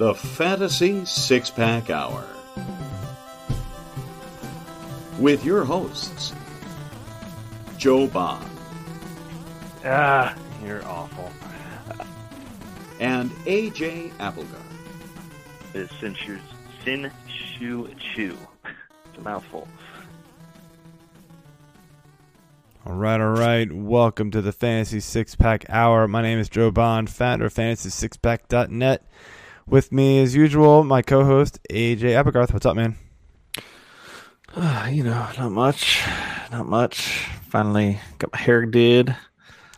The Fantasy Six Pack Hour. With your hosts, Joe Bob Ah, you're awful. and AJ Applegarth. It's Sin Shu, Sin Shu Chu. It's a mouthful. All right, all right. Welcome to the Fantasy Six Pack Hour. My name is Joe Bond, founder of FantasySixPack.net. With me, as usual, my co-host AJ Applegarth. What's up, man? Uh, you know, not much, not much. Finally got my hair did.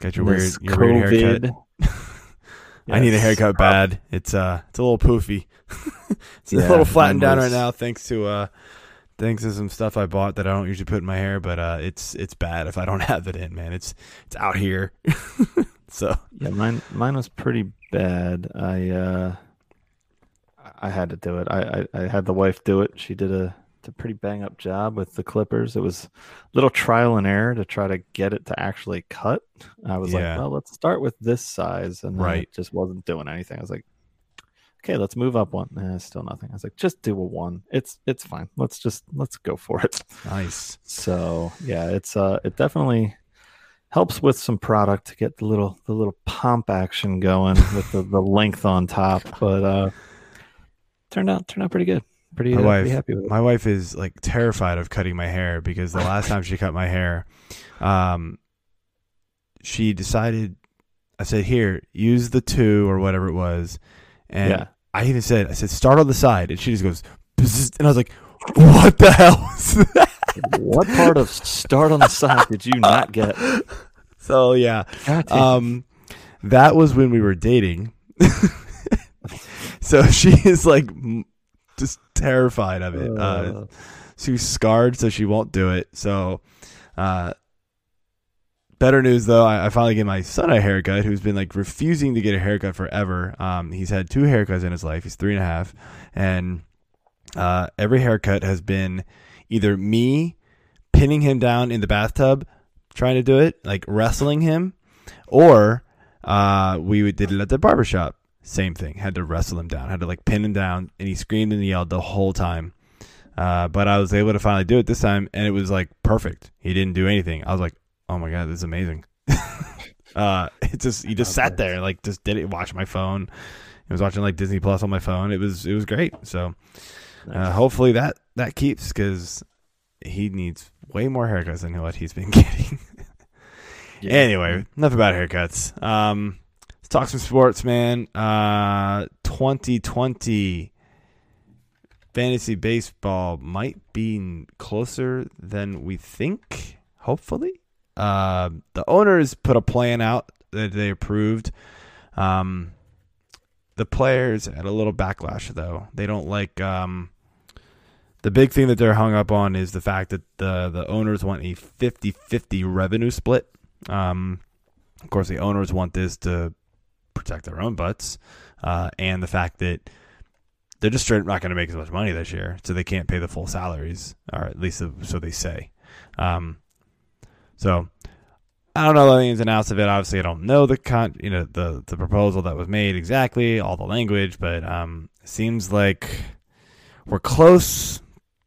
Got your weird, your weird haircut. COVID. I need a haircut bad. It's uh, it's a little poofy. it's a little flattened down right now, thanks to uh, thanks to some stuff I bought that I don't usually put in my hair. But uh, it's it's bad if I don't have it in, man. It's it's out here. so Yeah, mine mine was pretty bad. I uh I had to do it. I, I, I had the wife do it. She did a, a pretty bang up job with the clippers. It was a little trial and error to try to get it to actually cut. I was Yeah. like, well, let's start with this size, and Right. it just wasn't doing anything. I was like, okay, let's move up one. Eh, still nothing. I was like, just do a one. It's it's fine. Let's just let's go for it. nice. So yeah, it's uh it definitely helps with some product to get the little the little pomp action going with the, the length on top. But uh turned out turned out pretty good. Pretty, My uh, wife, happy with it. my wife is like terrified of cutting my hair because the last time she cut my hair, um, she decided. I said, "Here, use the two or whatever it was," and Yeah. I even said, "I said start on the side," and she just goes, and I was like, "What the hell?" Was that? what part of start on the side did you not get? So yeah, um, that was when we were dating. so she is like just terrified of it. Uh, Uh, she's scarred, so she won't do it. So, uh, better news though, I, I finally gave my son a haircut. Who's been like refusing to get a haircut forever. Um, he's had two haircuts in his life. He's three and a half, and uh, every haircut has been either me pinning him down in the bathtub, trying to do it, like wrestling him, or uh, we did it at the barbershop. Same thing. Had to wrestle him down. Had to like pin him down, and he screamed and yelled the whole time. Uh, but I was able to finally do it this time, and it was like perfect. He didn't do anything. I was like, "Oh my god, this is amazing." uh, it just he just sat there, like just did it. Watched my phone. I was watching like Disney Plus on my phone. It was it was great. So uh, hopefully that that keeps because he needs way more haircuts than what he's been getting. Yeah. Anyway, enough about haircuts. Um, talk some sports, man. Uh, 2020 fantasy baseball might be closer than we think. Hopefully, uh, the owners put a plan out that they approved. Um, the players had a little backlash though. They don't like um, the big thing that they're hung up on is the fact that the the owners want a 50-50 revenue split. Um, of course, the owners want this to protect their own butts, uh, and the fact that they're just straight not going to make as much money this year, so they can't pay the full salaries, or at least so they say. Um, so I don't know the ins and outs of it. Obviously, I don't know the con, you know, the the proposal that was made exactly, all the language, but um, seems like we're close,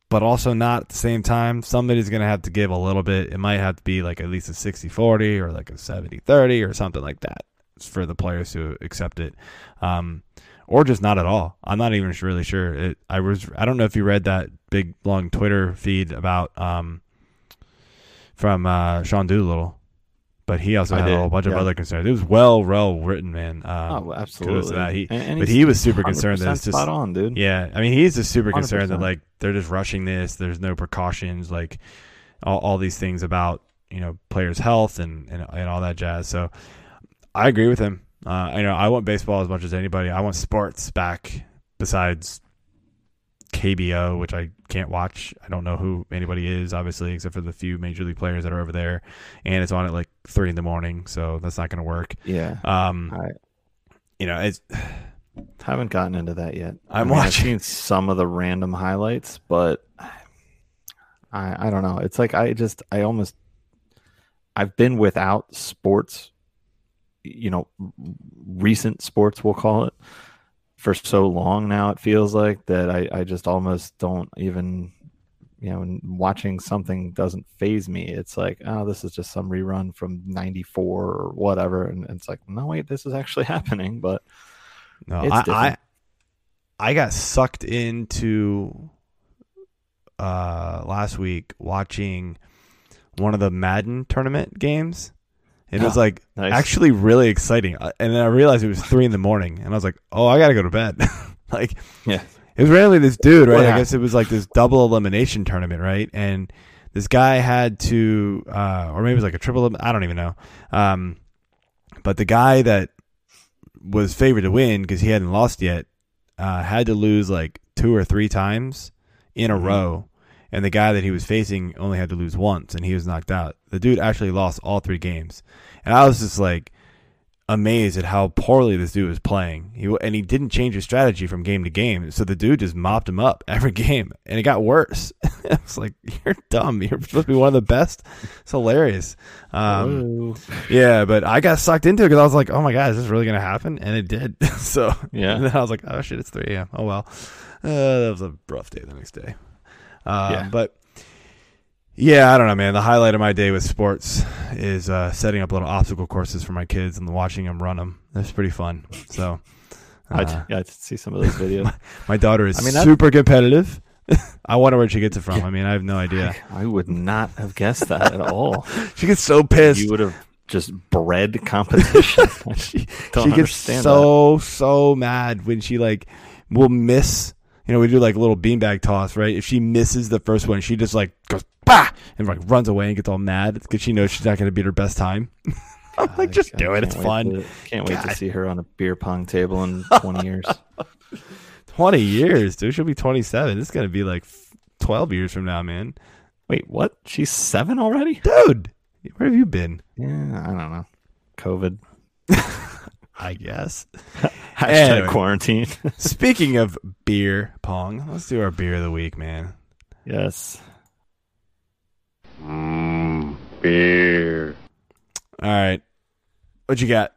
but also not at the same time. Somebody's going to have to give a little bit. It might have to be like at least a 60-40 or like a 70-30 or something like that for the players to accept it. Um, or just not at all. I'm not even really sure. It, I was. I don't know if you read that big long Twitter feed about um, from uh, Sean Doolittle, but he also I had did, a whole bunch of other concerns. It was well, well written, man. Um, oh, absolutely. He, And- and but he was super concerned that it's just spot on, dude. yeah. I mean, he's just super concerned that like they're just rushing this. There's no precautions, like all, all these things about you know players' health and and, and all that jazz. So I agree with him. Uh, you know, I want baseball as much as anybody. I want sports back. Besides KBO, which I can't watch. I don't know who anybody is, obviously, except for the few major league players that are over there, and it's on at like three in the morning, so that's not going to work. Yeah. Um, I you know, it's haven't gotten into that yet. I I'm mean, I've watching- some of the random highlights, but I I don't know. It's like I just I almost I've been without sports, you know, recent sports we'll call it, for so long now. It feels like that I I just almost don't even you know, watching something doesn't phase me. It's like, oh, this is just some rerun from '94 or whatever, and it's like, no, wait, this is actually happening. But no, I, I. I got sucked into uh last week watching one of the Madden tournament games. It was Oh, like nice. actually really exciting, Uh, and then I realized it was three in the morning, and I was like, "Oh, I gotta go to bed." like, Yeah. it was randomly this dude, right? What I happened? guess it was like this double elimination tournament, right? And this guy had to, uh, or maybe it was like a triple. I don't even know. Um, but the guy that was favored to win because he hadn't lost yet uh, had to lose like two or three times in a Mhm. row, and the guy that he was facing only had to lose once, and he was knocked out. The dude actually lost all three games, and I was just like amazed at how poorly this dude was playing. He and he didn't change his strategy from game to game, so the dude just mopped him up every game, and it got worse. I was like, "You're dumb. You're supposed to be one of the best." It's hilarious. Um, yeah, but I got sucked into it because I was like, "Oh my god, is this really gonna happen?" And it did. so Yeah. and then I was like, "Oh shit, it's three a.m. Oh well." Uh, that was a rough day the next day. Uh, Yeah. But yeah, I don't know, man. The highlight of my day with sports is uh, setting up little obstacle courses for my kids and watching them run them. That's pretty fun. So. I, uh, yeah, I see some of those videos. my daughter is I mean, super competitive. I wonder where she gets it from. I mean, I have no idea. I would not have guessed that at all. She gets so pissed. You would have just bred competition. She, she gets so so mad when she like will miss you know we do like a little beanbag toss right if she misses the first one she just like goes bah and like runs away and gets all mad because she knows she's not going to beat her best time i'm that. like just I do it it's fun to- can't wait God. to see her on a beer pong table in 20 years. 20 years dude she'll be 27 this is going to be like 12 years from now man Wait, what? She's seven already? dude where have you been Yeah, I don't know. COVID. i guess Hashtag Anyway. quarantine. speaking of beer pong let's do our beer of the week man yes. Beer. all right what you got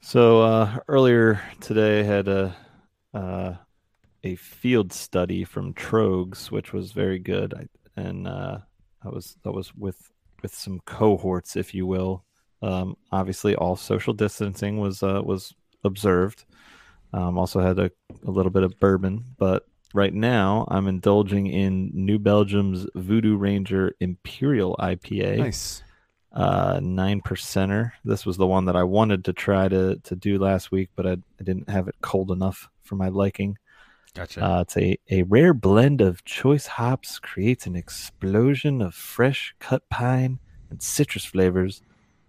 So uh, earlier today, I had a uh, a field study from Tröegs, which was very good, I, and uh, I was that was with with some cohorts, if you will. Um, obviously, all social distancing was uh, was observed. Um, also had a, a little bit of bourbon, but right now I'm indulging in New Belgium's Voodoo Ranger Imperial IPA nice. Uh nine percenter. This was the one that i wanted to try to to do last week but i, I didn't have it cold enough for my liking. Gotcha. Uh it's a a rare blend of choice hops creates an explosion of fresh cut pine and citrus flavors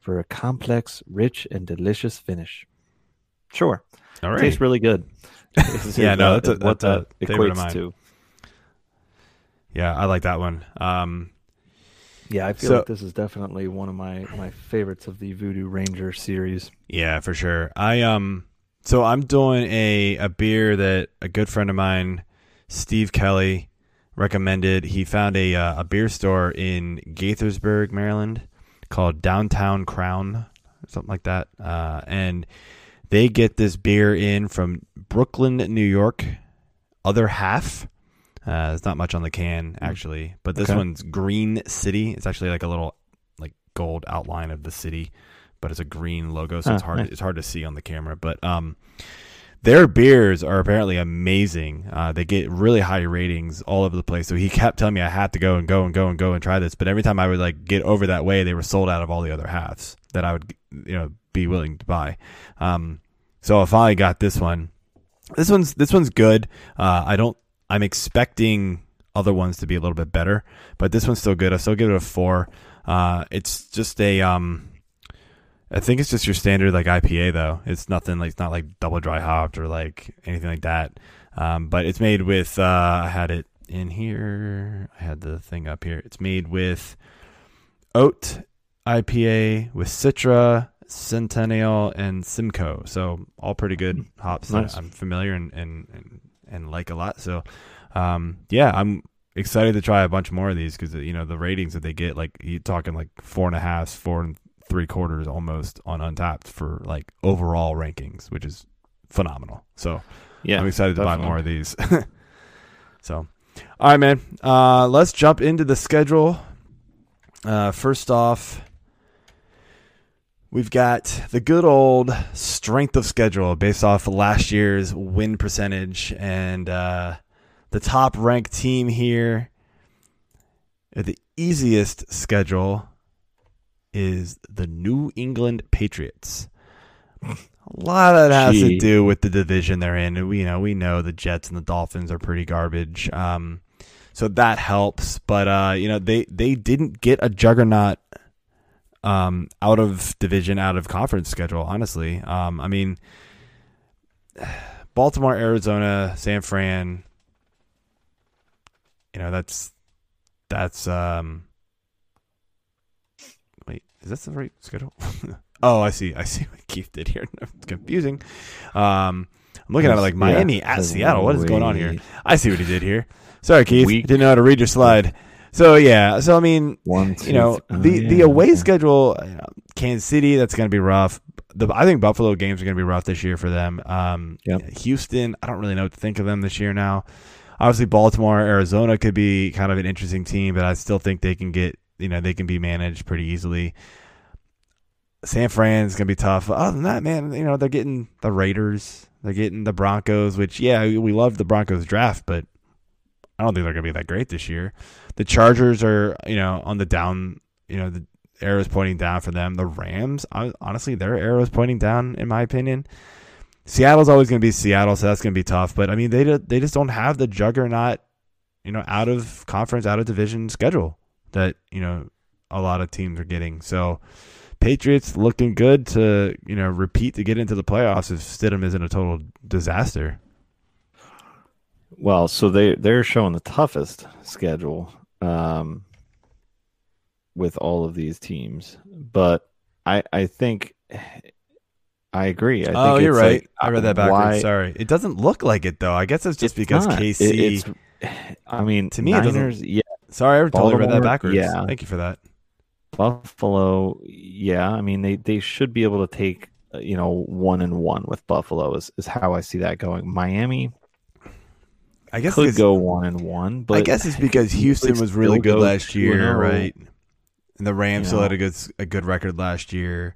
for a complex rich and delicious finish sure All right. tastes really good Yeah, no, uh, that's a- what that's that a of equates mine. to Yeah, I like that one. Um, yeah i feel So- like this is definitely one of my my favorites of the voodoo ranger series yeah, for sure. I um, so I'm doing a a beer that a good friend of mine, Steve Kelly, recommended. He found a uh, a beer store in Gaithersburg, Maryland, called Downtown Crown, something like that. Uh, and they get this beer in from Brooklyn, New York. Other half. Uh, there's not much on the can actually, but this Okay. one's Green City. It's actually like a little like gold outline of the city, but it's a green logo, so it's Oh, hard. nice. It's hard to see on the camera. But um, their beers are apparently amazing. Uh, they get really high ratings all over the place. So he kept telling me I had to go and go and go and go and try this. But every time I would like get over that way, they were sold out of all the other halves that I would you know be willing to buy. Um, so I finally got this one. This one's this one's good. Uh, I don't. I'm expecting other ones to be a little bit better, but this one's still good. I still give it a four. Uh, it's just a um, I think it's just your standard like IPA though. It's nothing like it's not like double dry hopped or like anything like that. Um, but it's made with uh, I had it in here. I had the thing up here. It's made with oat IPA with Citra, Centennial, and Simcoe. So all pretty good hops Nice. that I'm familiar and, and and and like a lot. So um, yeah, I'm excited to try a bunch more of these because you know the ratings that they get, like you talking like four and a half, four and three quarters almost on Untappd for like overall rankings, which is phenomenal. So Yeah, I'm excited to buy more of these. so, all right, man. Uh, let's jump into the schedule. Uh, first off, we've got the good old strength of schedule based off of last year's win percentage, and uh, the top ranked team here the easiest schedule is the New England Patriots. A lot of that has to do with the division they're in. We you know we know the Jets and the Dolphins are pretty garbage. Um, so that helps. But uh, you know they they didn't get a juggernaut um, out of division, out of conference schedule. Honestly, um, I mean, Baltimore, Arizona, San Fran. You know that's that's um. Is that the right schedule? oh, I see. I see what Keith did here. It's confusing. Um, I'm looking at it like Yeah, Miami at Seattle. What is going on here? I see what he did here. Sorry, Keith. Week- Didn't know how to read your slide. So yeah. So I mean, One, two, you know, oh, the the away schedule, you know, Kansas City, that's going to be rough. The I think Buffalo games are going to be rough this year for them. Um, Yep. Houston, I don't really know what to think of them this year now. Obviously, Baltimore, Arizona could be kind of an interesting team, but I still think they can get, you know, they can be managed pretty easily. San Fran's gonna be tough. Other than that, man, you know, they're getting the Raiders, they're getting the Broncos, which yeah, we love the Broncos draft, but I don't think they're gonna be that great this year. The Chargers are, you know, on the down. You know, the arrows pointing down for them. The Rams, honestly, their arrows pointing down, in my opinion. Seattle's always to be Seattle, so that's to be tough. But I mean, they they just don't have the juggernaut, you know, out of conference, out of division schedule that you know a lot of teams are getting. So, Patriots looking good to you know repeat to get into the playoffs if Stidham isn't a total disaster. Well, so they they're showing the toughest schedule um, with all of these teams, but I I think I agree. I oh, think you're right. like, I read that backwards. why- Sorry, it doesn't look like it though. I guess it's just it's because not. KC. It- it's, I mean, To me, it doesn't- Niners, yeah, Sorry, I totally read that backwards. yeah. Thank you for that. Buffalo, yeah. I mean, they they should be able to take uh, you know one and one with Buffalo is is how I see that going. Miami I guess could go one and one, but I guess it's because Houston was really good last year, oh. right? And the Rams You still know. had a good a good record last year.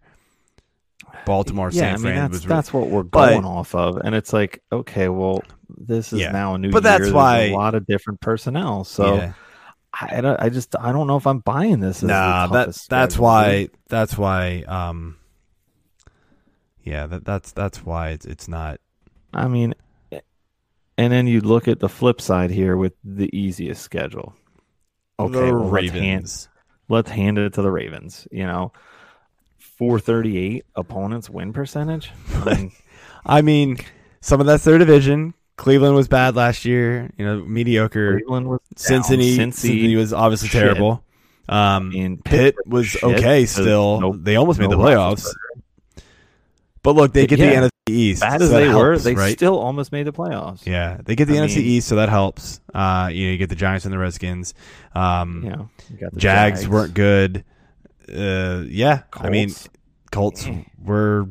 Baltimore, yeah, San I mean Fran that's was really, that's what we're but- going off of, and it's like okay, well, this is Yeah. now a new But year. that's There's why- a lot of different personnel. So yeah. I, don't, I just I don't know if I'm buying this. Nah, that that's why that's why um yeah, that that's that's why it's it's not I mean, and then you look at the flip side here with the easiest schedule. Okay, well, let's hand, Ravens. let's hand it to the Ravens. You know, four thirty eight opponents win percentage. I mean, I mean, some of that's their division. Cleveland was bad last year, you know, mediocre. Cleveland was. Cincinnati, Cincy, Cincinnati was obviously shit. terrible. Um, I mean, Pitt was shit okay still. no- they almost made no the playoffs. Roethlisberger. But look, they get Yeah. the NFC East. Bad so as that they were, they right? still almost made the playoffs. yeah, they get the I NFC mean- East, so that helps. Uh, you know, you get the Giants and the Redskins. Um, You know, you got the Jags, weren't good. Uh, yeah, I mean, Colts. Colts Eh. were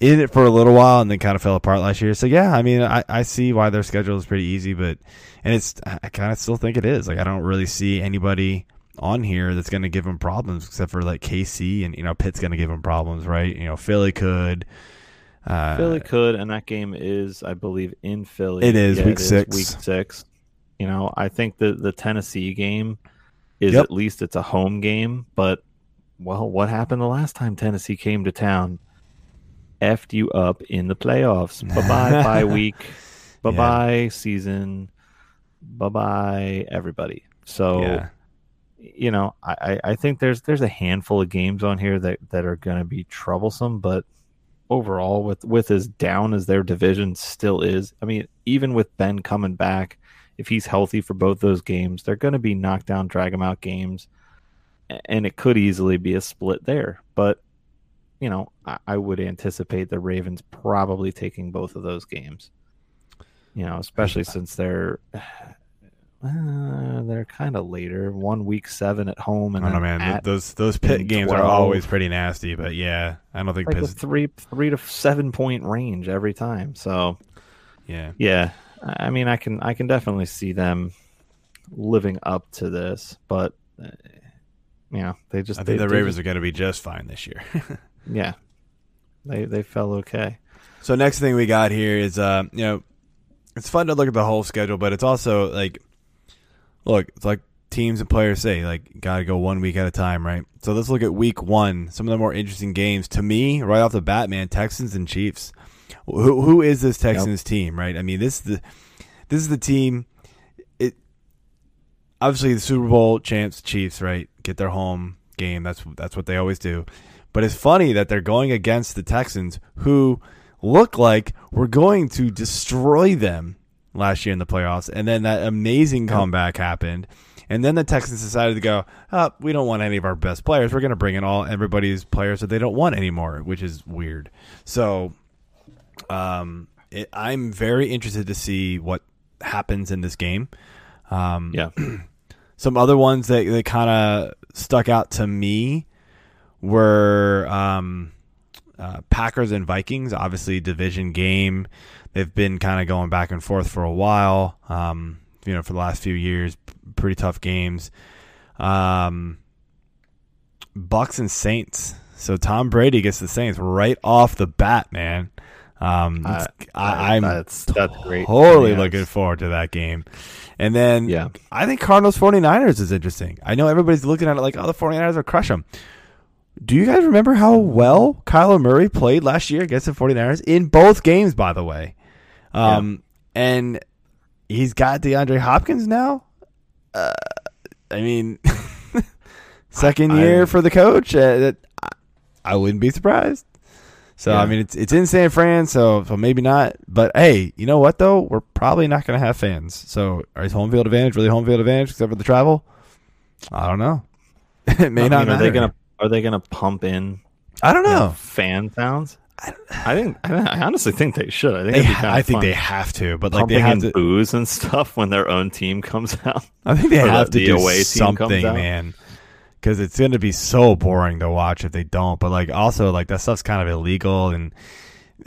in it for a little while and then kind of fell apart last year. So yeah, I mean, I, I see why their schedule is pretty easy, but and it's I kind of still think it is. Like I don't really see anybody on here that's going to give them problems except for like KC and you know Pitt's going to give them problems, right? You know Philly could. Uh, Philly could, and that game is, I believe, in Philly. It is, week is six. Week six. You know, I think the the Tennessee game is Yep. at least it's a home game, but well, what happened the last time Tennessee came to town? Effed you up in the playoffs. Bye bye bye week. Bye bye season. Bye bye everybody. So yeah. you know, I, I- I think there's there's a handful of games on here that, that are going to be troublesome, but overall, with with as down as their division still is, I mean, even with Ben coming back, if he's healthy for both those games, they're going to be knockdown, drag them out games, and it could easily be a split there. But you know, I, I would anticipate the Ravens probably taking both of those games. You know, especially since they're uh, they're kind of later. One week seven at home, and I don't know, man. Those those Pitt games are always pretty nasty, but yeah, I don't think like Pitt. three three to seven point range every time. So Yeah, yeah, I I mean, I can I can definitely see them living up to this, but uh, yeah, they just I think they, the Ravens just- are going to be just fine this year. yeah, they they fell okay. So next thing we got here is uh, you know, it's fun to look at the whole schedule, but it's also like look, it's like teams and players say, like gotta go one week at a time, right? So let's look at week one, some of the more interesting games. To me, right off the bat, man, Texans and Chiefs. Who who is this Texans team, right? I mean, this is the this is the team it obviously the Super Bowl champs Chiefs, right? Get their home game. That's that's what they always do. But it's funny that they're going against the Texans who look like we're going to destroy them last year in the playoffs. And then that amazing comeback happened. And then the Texans decided to go, oh, we don't want any of our best players. We're going to bring in all everybody's players that they don't want anymore, which is weird. So um, it, I'm very interested to see what happens in this game. Um, Yeah, some other ones that, that kind of stuck out to me were um, uh, Packers and Vikings. Obviously, division game. They've been kind of going back and forth for a while. Um, you know, for the last few years, pretty tough games. Um, Bucks and Saints. So Tom Brady gets the Saints right off the bat, man. Um, I- I, I'm that's that's great. totally Yeah, looking forward to that game. And then Yeah. I think Cardinals 49ers is interesting. I know everybody's looking at it like, oh, the 49ers will crush them. Do you guys remember how well Kyler Murray played last year against the 49ers in both games, by the way? Um, And he's got DeAndre Hopkins now. Uh, I mean, second I- year for the coach. Uh, I, I wouldn't be surprised. So I mean, it's it's in San Fran, so so maybe not. But hey, you know what though? We're probably not going to have fans. So is home field advantage really home field advantage except for the travel? I don't know. it may I not. mean, are they matter. gonna are they gonna pump in I don't you know. know, fan sounds? I think I, honestly think they should. I think They I think fun. they have to, but like pumping they have in to. booze and stuff when their own team comes out. I think they have to the do away something, man. Because it's going to be so boring to watch if they don't. But like, also like that stuff's kind of illegal and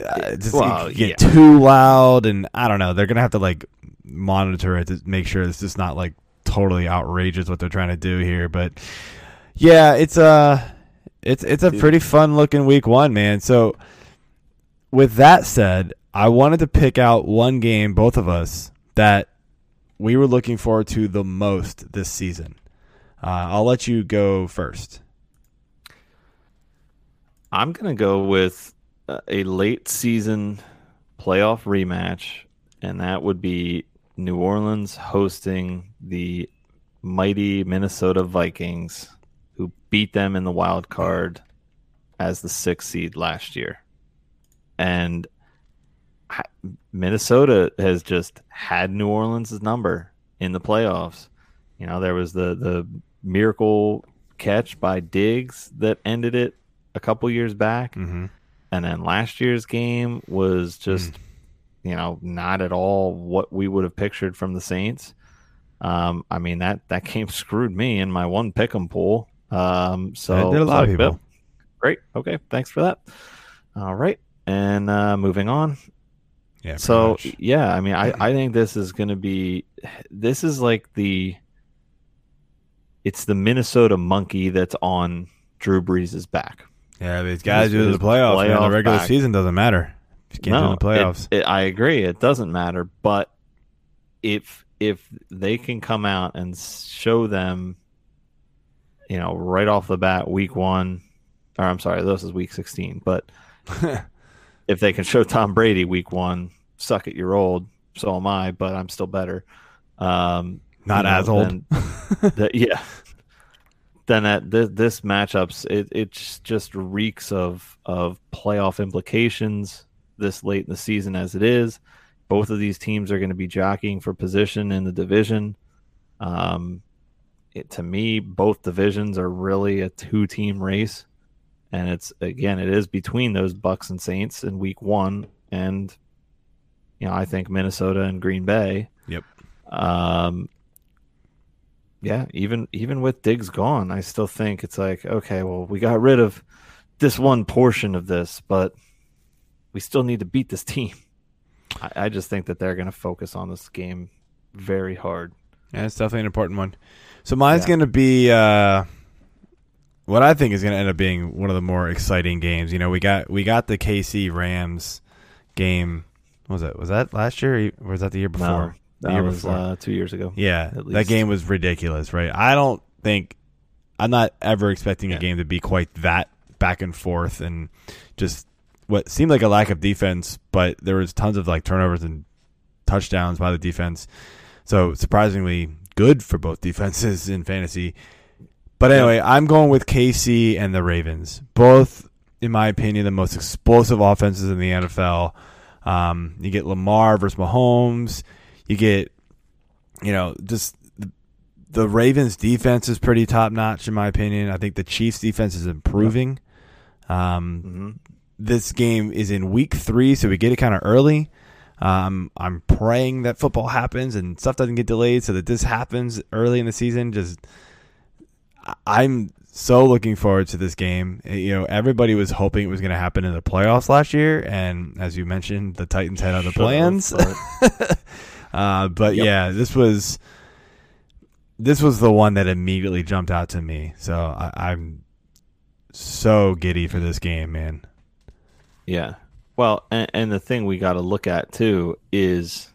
uh, just Well, get yeah. too loud and I don't know. They're gonna have to like monitor it to make sure it's just not like totally outrageous what they're trying to do here. But yeah, it's uh it's it's a pretty fun looking week one, man. So with that said, I wanted to pick out one game, both of us, that we were looking forward to the most this season. Uh, I'll let you go first. I'm gonna go with uh, a late season playoff rematch, and that would be New Orleans hosting the mighty Minnesota Vikings, who beat them in the wild card as the sixth seed last year, and Minnesota has just had New Orleans' number in the playoffs. You know, there was the the miracle catch by Diggs that ended it a couple years back, Mm-hmm. and then last year's game was just you know not at all what we would have pictured from the Saints. Um, I mean that that game screwed me in my one pick'em pool. Um, so did a lot of people. Great. Okay. Thanks for that. All right. And uh, moving on. Yeah. So much. yeah, I mean, I, I think this is going to be, this is like the, it's the Minnesota monkey that's on Drew Brees' back. yeah, these guys do the playoffs. man. The regular back. season doesn't matter. You can't do No, the playoffs. It, it, I agree. It doesn't matter, but if if they can come out and show them, you know, right off the bat, week one, or I'm sorry, this is week 16, but if they can show Tom Brady week one, suck it, you're old. So am I, but I'm still better. Um, Not you know, as old. that- yeah. then that this, this matchups it it just reeks of of playoff implications this late in the season as it is. Both of these teams are going to be jockeying for position in the division. Um, it, to me, both divisions are really a two team race, and it's again it is between those Bucks and Saints in Week One, and you know I think Minnesota and Green Bay. Yep. Um, yeah, even even with Diggs gone, I still think it's like okay, well, we got rid of this one portion of this, but we still need to beat this team. I, I just think that they're going to focus on this game very hard. Yeah, it's definitely an important one. So mine's Yeah. going to be uh, what I think is going to end up being one of the more exciting games. You know, we got we got the KC Rams game. What was that? Was that last year or was that the year before? No, the that year was before. uh, two years ago. Yeah, that game was ridiculous, right? I don't think I'm not ever expecting a game to be quite that back and forth and just what seemed like a lack of defense, but there was tons of like turnovers and touchdowns by the defense. So surprisingly good for both defenses in fantasy. But anyway, I'm going with KC and the Ravens. Both, in my opinion, the most explosive offenses in the NFL. Um, you get Lamar versus Mahomes. You get, you know, just the, the Ravens' defense is pretty top notch in my opinion. I think the Chiefs' defense is improving. Um, hmm this game is in week three, so we get it kind of early. Um, I'm praying that football happens and stuff doesn't get delayed, so that this happens early in the season. Just, I'm so looking forward to this game. Uh, You know, everybody was hoping it was going to happen in the playoffs last year, and as you mentioned, the Titans had other plans. but- uh, but Yep. yeah, this was this was the one that immediately jumped out to me. So I, I'm so giddy for this game, man. Yeah. Well, and, and the thing we got to look at too is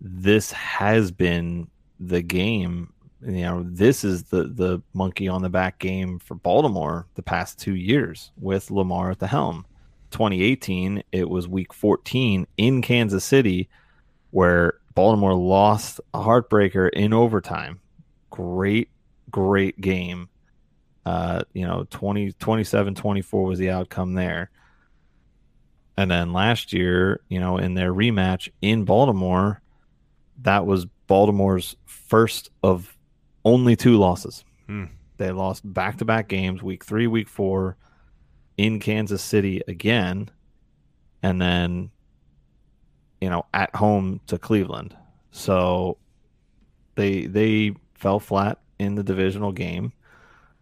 this has been the game. You know, this is the the monkey on the back game for Baltimore the past two years with Lamar at the helm. 2018, it was Week 14 in Kansas City where Baltimore lost a heartbreaker in overtime. Great, great game. Uh, you know, 20, 27 24 was the outcome there. And then last year, you know, in their rematch in Baltimore, that was Baltimore's first of only two losses. Hmm. They lost back to back games, week three, week four, in Kansas City again, and then, you know, at home to Cleveland. So they they fell flat in the divisional game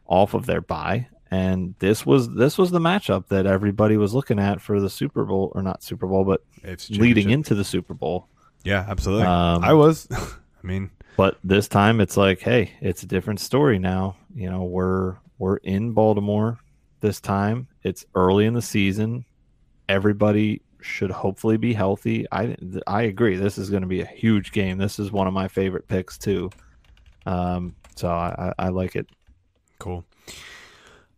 off of their bye and this was this was the matchup that everybody was looking at for the Super Bowl or not Super Bowl but It's leading into the Super Bowl. Yeah, absolutely. Um, I was. I mean, But this time it's like, hey, it's a different story now. You know, we're we're in Baltimore this time. It's early in the season. Everybody should hopefully be healthy. I I agree. This is going to be a huge game. This is one of my favorite picks too. Um, so I, I, I like it. cool.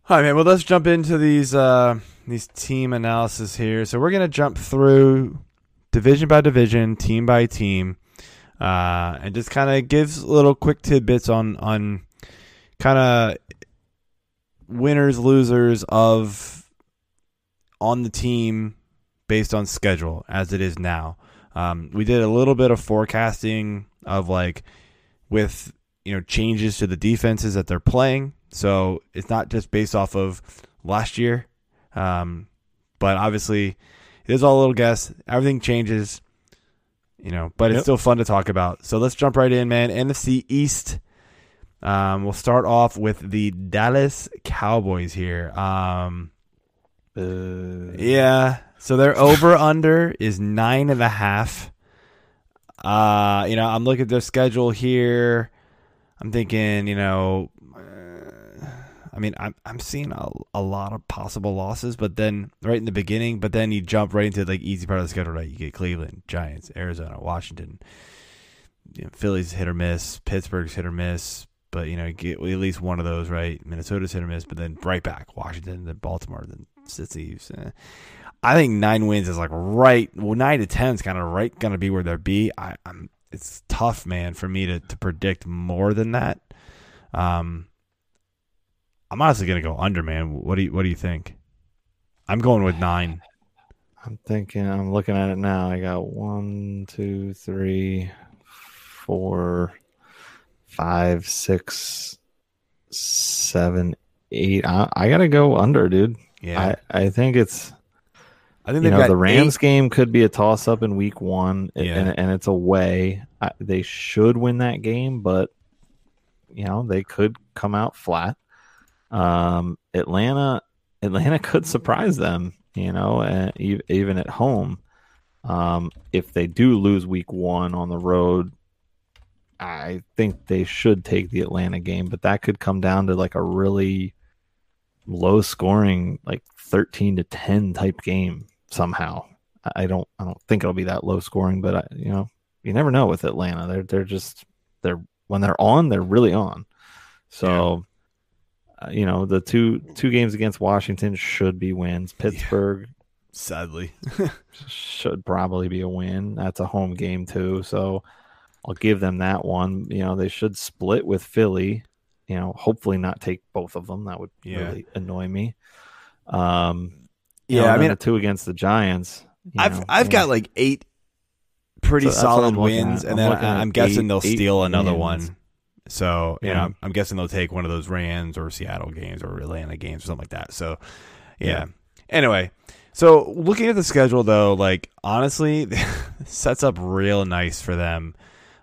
All right, man. Well, let's jump into these uh, these team analysis here. So we're gonna jump through division by division, team by team, uh, and just kind of gives little quick tidbits on on kind of winners, losers of on the team based on schedule as it is now. Um, we did a little bit of forecasting of like with you know changes to the defenses that they're playing. So it's not just based off of last year, um, but obviously it is all a little guess. Everything changes, you know, but it's still fun to talk about. So let's jump right in, man. NFC East. Um, we'll start off with the Dallas Cowboys here. Um, Uh, yeah. So their over under is nine and a half. Uh, you know, I'm looking at their schedule here. I'm thinking, you know, I mean, I'm I'm seeing a, a lot of possible losses, but then right in the beginning, but then you jump right into like easy part of the schedule, right? You get Cleveland, Giants, Arizona, Washington, you know, Philly's hit or miss, Pittsburgh's hit or miss, but you know, get at least one of those, right? Minnesota's hit or miss, but then right back, Washington, then Baltimore, then Cincy. Eh. I think nine wins is like right. Well, nine to ten is kind of right, gonna be where they'll be. I, I'm. It's tough, man, for me to to predict more than that. Um, I'm honestly gonna go under, man. What do you What do you think? I'm going with nine. I'm thinking. I'm looking at it now. I got one, two, three, four, five, six, seven, eight. I, I gotta go under, dude. Yeah, I, I think it's I, think you know the Rams eight- game could be a toss up in week one, Yeah. and, and it's away. I, they should win that game, but you know they could come out flat. Um, Atlanta, Atlanta could surprise them. You know, e- even at home, um, if they do lose week one on the road, I think they should take the Atlanta game, but that could come down to like a really low scoring, like thirteen to ten type game somehow. I don't, I don't think it'll be that low scoring, but I, you know, you never know with Atlanta. They're, they're just, they're when they're on, they're really on. So, uh, you know, the two two games against Washington should be wins. Pittsburgh sadly. should probably be a win. That's a home game too, so I'll give them that one. You know, they should split with Philly. You know, hopefully not take both of them. That would Yeah. really annoy me. Um, you Yeah, know, I mean- the two against the Giants. I've know, I've yeah. got like eight pretty So solid wins, at. and I'm then I'm guessing eight- they'll steal another wins. one. So you Yeah. know, I'm, I'm guessing they'll take one of those Rams or Seattle games or Atlanta games or something like that. So yeah. Yeah. Anyway, so looking at the schedule though, like honestly, sets up real nice for them,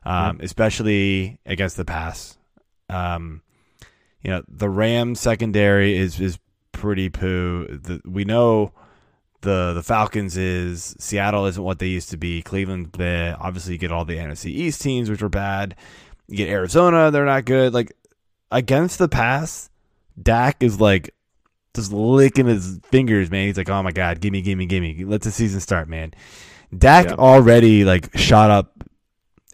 um, especially against the pass. Um, you know, the Rams secondary is is pretty poo. The, we know the the Falcons is Seattle isn't what they used to be. Cleveland, bleh. obviously you get all the NFC East teams which are bad. You get Arizona, they're not good. Like against the pass, Dak is like just licking his fingers, man. He's like, "Oh my god, gimme, gimme, gimme! Let the season start, man." Dak Yeah. already like shot up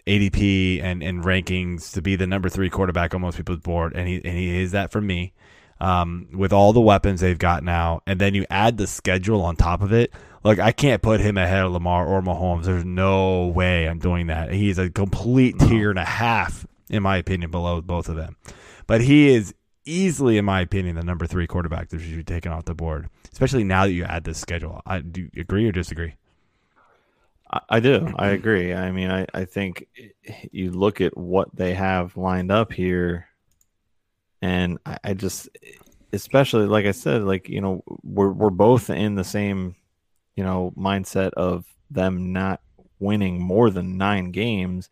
ADP and, and rankings to be the number three quarterback on most people's board, and he and he is that for me. Um, with all the weapons they've got now, and then you add the schedule on top of it. Like I can't put him ahead of Lamar or Mahomes. There's no way I'm doing that. He's a complete tier and a half, in my opinion, below both of them. But he is easily, in my opinion, the number three quarterback that should be taken off the board, especially now that you add this schedule. I do you agree or disagree? I, I do. I agree. I mean, I, I think you look at what they have lined up here, and I, I just, especially like I said, like you know, we're we're both in the same, you know, mindset of them not winning more than nine games.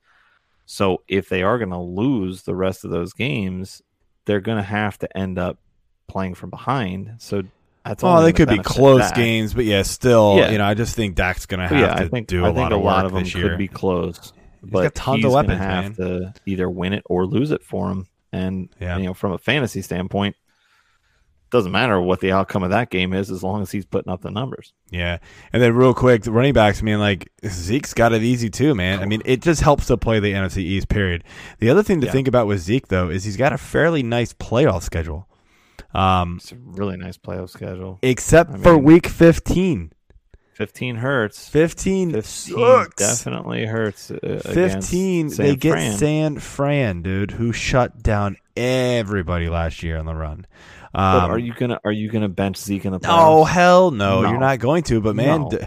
So if they are going to lose the rest of those games, they're going to have to end up playing from behind. So that's Oh, they could be close games, but yeah, still, Yeah. you know, I just think Dak's going to have yeah, to I think do a I lot a lot of them this year. could be close, He's but got tons he's of weapons, have to either win it or lose it for him. And Yeah. you know, from a fantasy standpoint, doesn't matter what the outcome of that game is as long as he's putting up the numbers. Yeah, and then real quick, the running backs. I mean, like Zeke's got it easy too, man. I mean, it just helps to play the NFC East. Period. The other thing to Yeah. think about with Zeke though is he's got a fairly nice playoff schedule, um, It's a really nice playoff schedule. except I for Week 15. Fifteen hurts. 15, 15 sucks. definitely hurts. Uh, 15 San they get Fran. San Fran, dude, who shut down everybody last year on the run. Um, are you gonna are you gonna bench Zeke in the playoffs? Oh hell no, No. You're not going to. But man, No. d-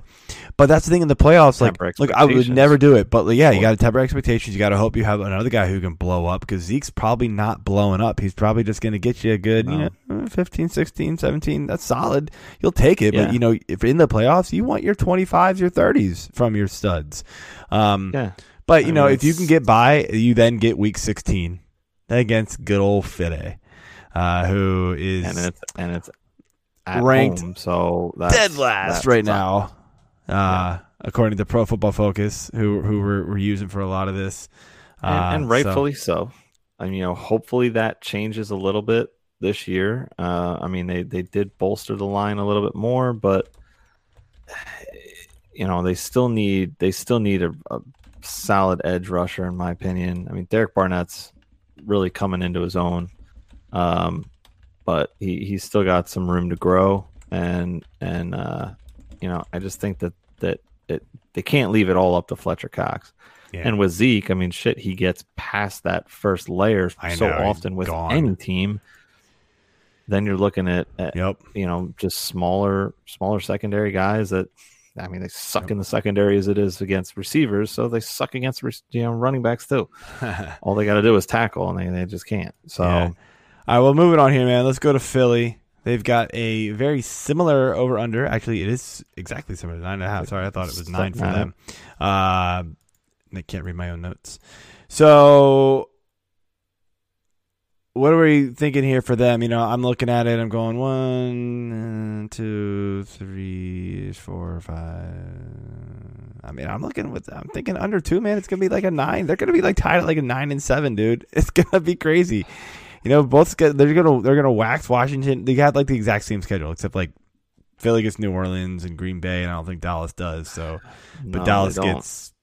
but that's the thing in the playoffs. Like, look, I would never do it. But like, yeah, you got to temper expectations. You got to hope you have another guy who can blow up because Zeke's probably not blowing up. He's probably just going to get you a good, you know, uh, 15, 16, 17. That's solid. You'll take it. Yeah. But, you know, if in the playoffs, you want your 25s, your 30s from your studs. Um, Yeah. But, you I know, mean, if you can get by, you then get week 16 against good old Philly, uh, who is And it's and it's at Ranked home, so that's, dead last that's right now, uh, according to Pro Football Focus, who who we're, we're using for a lot of this, uh, and, and rightfully so. I mean, you know, hopefully that changes a little bit this year. Uh, I mean, they they did bolster the line a little bit more, but you know, they still need they still need a, a solid edge rusher, in my opinion. I mean, Derek Barnett's really coming into his own, um, but he he's still got some room to grow, and and uh, you know, I just think that that it they can't leave it all up to Fletcher Cox. Yeah. And with Zeke, I mean, shit, he gets past that first layer I so know, often with gone. any team. then you're looking at, at Yep. you know just smaller smaller secondary guys that I mean they suck in the secondary as it is against receivers, so they suck against you know running backs too. All they got to do is tackle, and they, they just can't. So Yeah. All right, well, moving on here, man. Let's go to Philly. They've got a very similar over under. Actually, it is exactly similar, nine and a half. Sorry, I thought it was nine for them. Uh, I can't read my own notes. So, what are we thinking here for them? You know, I'm looking at it. I'm going one, uh, two, three, four, five. I mean, I'm looking with. I'm thinking under two, man. It's gonna be like a nine. They're gonna be like tied at like a nine and seven, dude. It's gonna be crazy. You know, both they're gonna they're gonna wax Washington. They got like the exact same schedule, except like Philly gets New Orleans and Green Bay, and I don't think Dallas does. So, but no, Dallas gets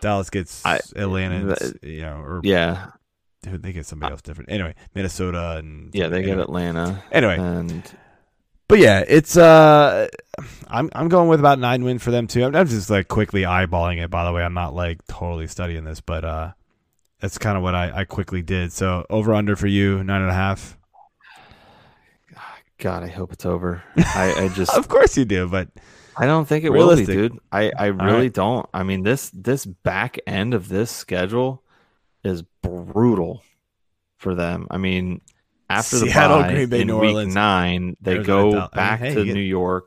Dallas gets I- Atlanta, you know, or yeah they get somebody else different. Anyway, Minnesota and yeah they get. Atlanta Anyway, and but yeah, it's uh, I'm I'm going with about nine wins for them too. I'm, I'm just like quickly eyeballing it. By the way, I'm not like totally studying this, but uh, that's kind of what I I quickly did. So over under for you nine and a half. Ah, God I hope it's over. I, I just Of course you do, but I don't think it Realistic. will be, dude. I, I really right. don't. I mean this this back end of this schedule is brutal for them. I mean, after the bye Green Bay, in New week Orleans, nine, they Arizona, go Dal- I mean, back hey, to get- New York,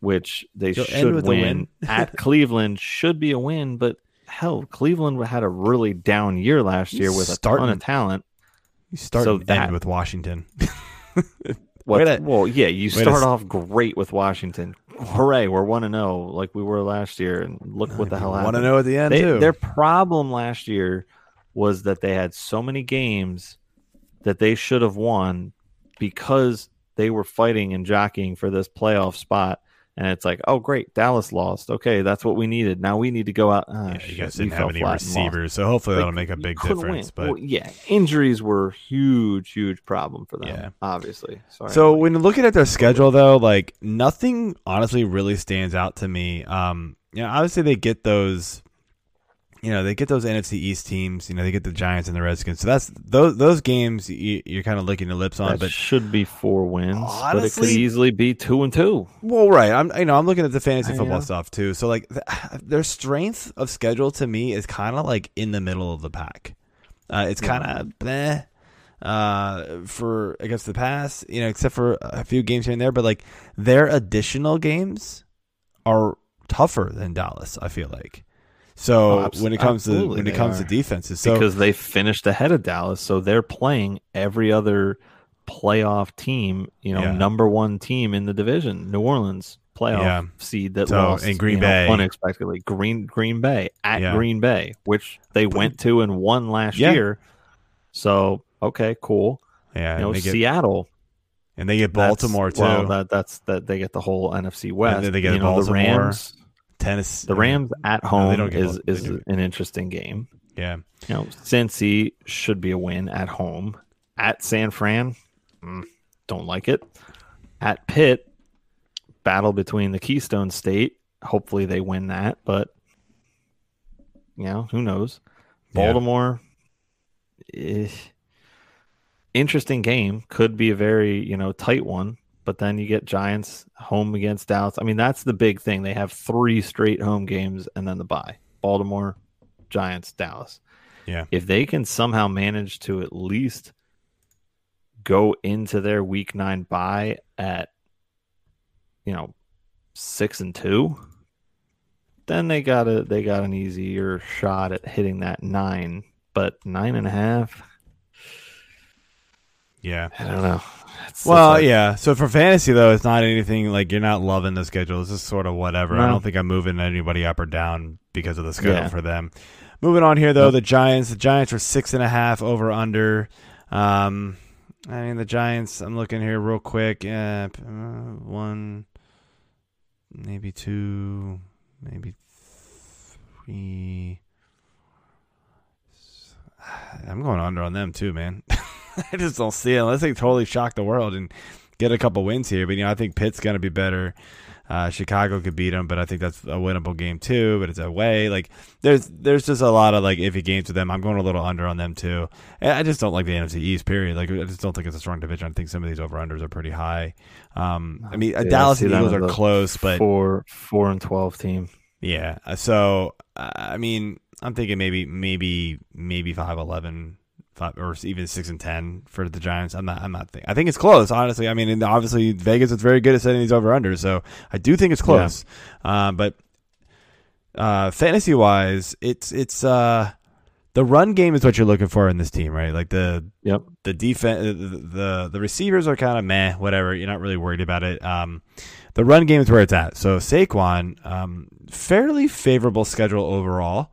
which they should win. win. At Cleveland should be a win, but hell, Cleveland had a really down year last year with a ton of talent. you start So and that- end with Washington. What, to- well, yeah, you way to start off great with Washington. Hooray, we're one to oh, zero like we were last year, and look what uh, the hell happened. to know at the end They- too? their problem last year was that they had so many games that they should have won because they were fighting and jockeying for this playoff spot. And it's like, oh great, Dallas lost. Okay, that's what we needed. Now we need to go out. Ah, Yeah, you guys didn't have any flat and lost. receivers, so hopefully Like, that'll make a big difference. win. But Well, yeah, injuries were huge, huge problem for them. Yeah. obviously. Sorry, So when looking at their schedule, though, like nothing honestly really stands out to me. Um, you know, obviously they get those, you know, they get those NFC East teams. You know, they get the Giants and the Redskins. So that's those those games you, you're kind of licking your lips on. that But should be four wins, but it Honestly- could easily be two and two. well, right, I'm you know I'm looking at the fantasy football stuff too. So like th- their strength of schedule to me is kind of like in the middle of the pack. Uh, it's kind of bleh uh, for against the pass, you know, except for a few games here and there. But like their additional games are tougher than Dallas. I feel like. So Oh, when it comes to when it comes are. to defenses, so because they finished ahead of Dallas, so they're playing every other playoff team, you know, Yeah. number one team in the division, New Orleans playoff Yeah. seed that So, lost and Green you know, Bay. unexpectedly. Green Green Bay at Yeah. Green Bay, which they went to and won last year. So okay, cool. yeah, you know, and they get Seattle, and they get Baltimore too. Well, that that's that they get the whole NFC West. then they get you know, the Rams. Tennis, The Rams at home they is is an interesting game. yeah. You know, Cincy should be a win at home. At San Fran, mm, don't like it. At Pitt, battle between the Keystone State. Hopefully they win that, but you know, who knows? Yeah. Baltimore, eh, interesting game. Could be a very you know tight one, but then you get Giants home against Dallas. I mean, that's the big thing. They have three straight home games and then the bye. Baltimore, Giants, Dallas. Yeah. If they can somehow manage to at least go into their week nine bye at you know six and two, then they got a they got an easier shot at hitting that nine. But nine and a half, Yeah. I don't know. It's- Well, like- yeah. So for fantasy though, it's not anything like you're not loving the schedule. It's just sort of whatever. I don't think I'm moving anybody up or down because of the schedule Yeah. for them. Moving on here though, the Giants. The Giants were six and a half over under. Um, I mean the Giants. I'm looking here real quick. Yeah, uh, one, maybe two, maybe three. I'm going under on them too, man. I just don't see it unless they totally shock the world and get a couple wins here. But you know, I think Pitt's going to be better. Uh, Chicago could beat them, but I think that's a winnable game too. But it's away. Like there's there's just a lot of like iffy games with them. I'm going a little under on them too. And I just don't like the NFC East. Period. Like I just don't think it's a strong division. I think some of these over unders are pretty high. Um, I mean, Yeah, Dallas and Eagles are a close, but four four and twelve team. yeah. So I mean, I'm thinking maybe maybe maybe five eleven. Five, or even six and ten for the Giants. I'm not. I'm not. Think, I think it's close. Honestly, I mean, and obviously Vegas is very good at setting these over unders, so I do think it's close. Uh, but uh, fantasy wise, it's it's uh, the run game is what you're looking for in this team, right? Like the Yep. the defense, the the, the receivers are kind of meh, whatever. You're not really worried about it. Um, the run game is where it's at. So Saquon, um, fairly favorable schedule overall.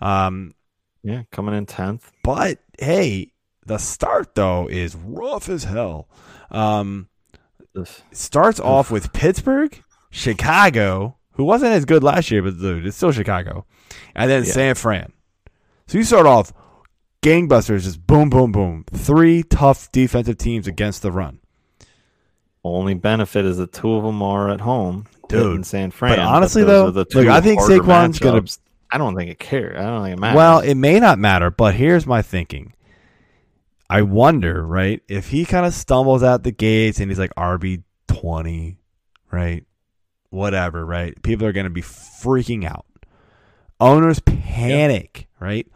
Um, Yeah, coming in tenth. but hey, the start though is rough as hell. Um, it starts off with Pittsburgh, Chicago, who wasn't as good last year, but dude, it's still Chicago, and then Yeah. San Fran. So you start off gangbusters, just boom, boom, boom. Three tough defensive teams against the run. only benefit is that two of them are at home, Dude, in San Fran. but honestly, those though, look, I think Saquon's gonna-. I don't think it cares. I don't think it matters. Well, it may not matter, but here's my thinking. I wonder, right, if he kind of stumbles out the gates and he's like RB twenty, right? Whatever, right? People are gonna be freaking out. Owners panic, right?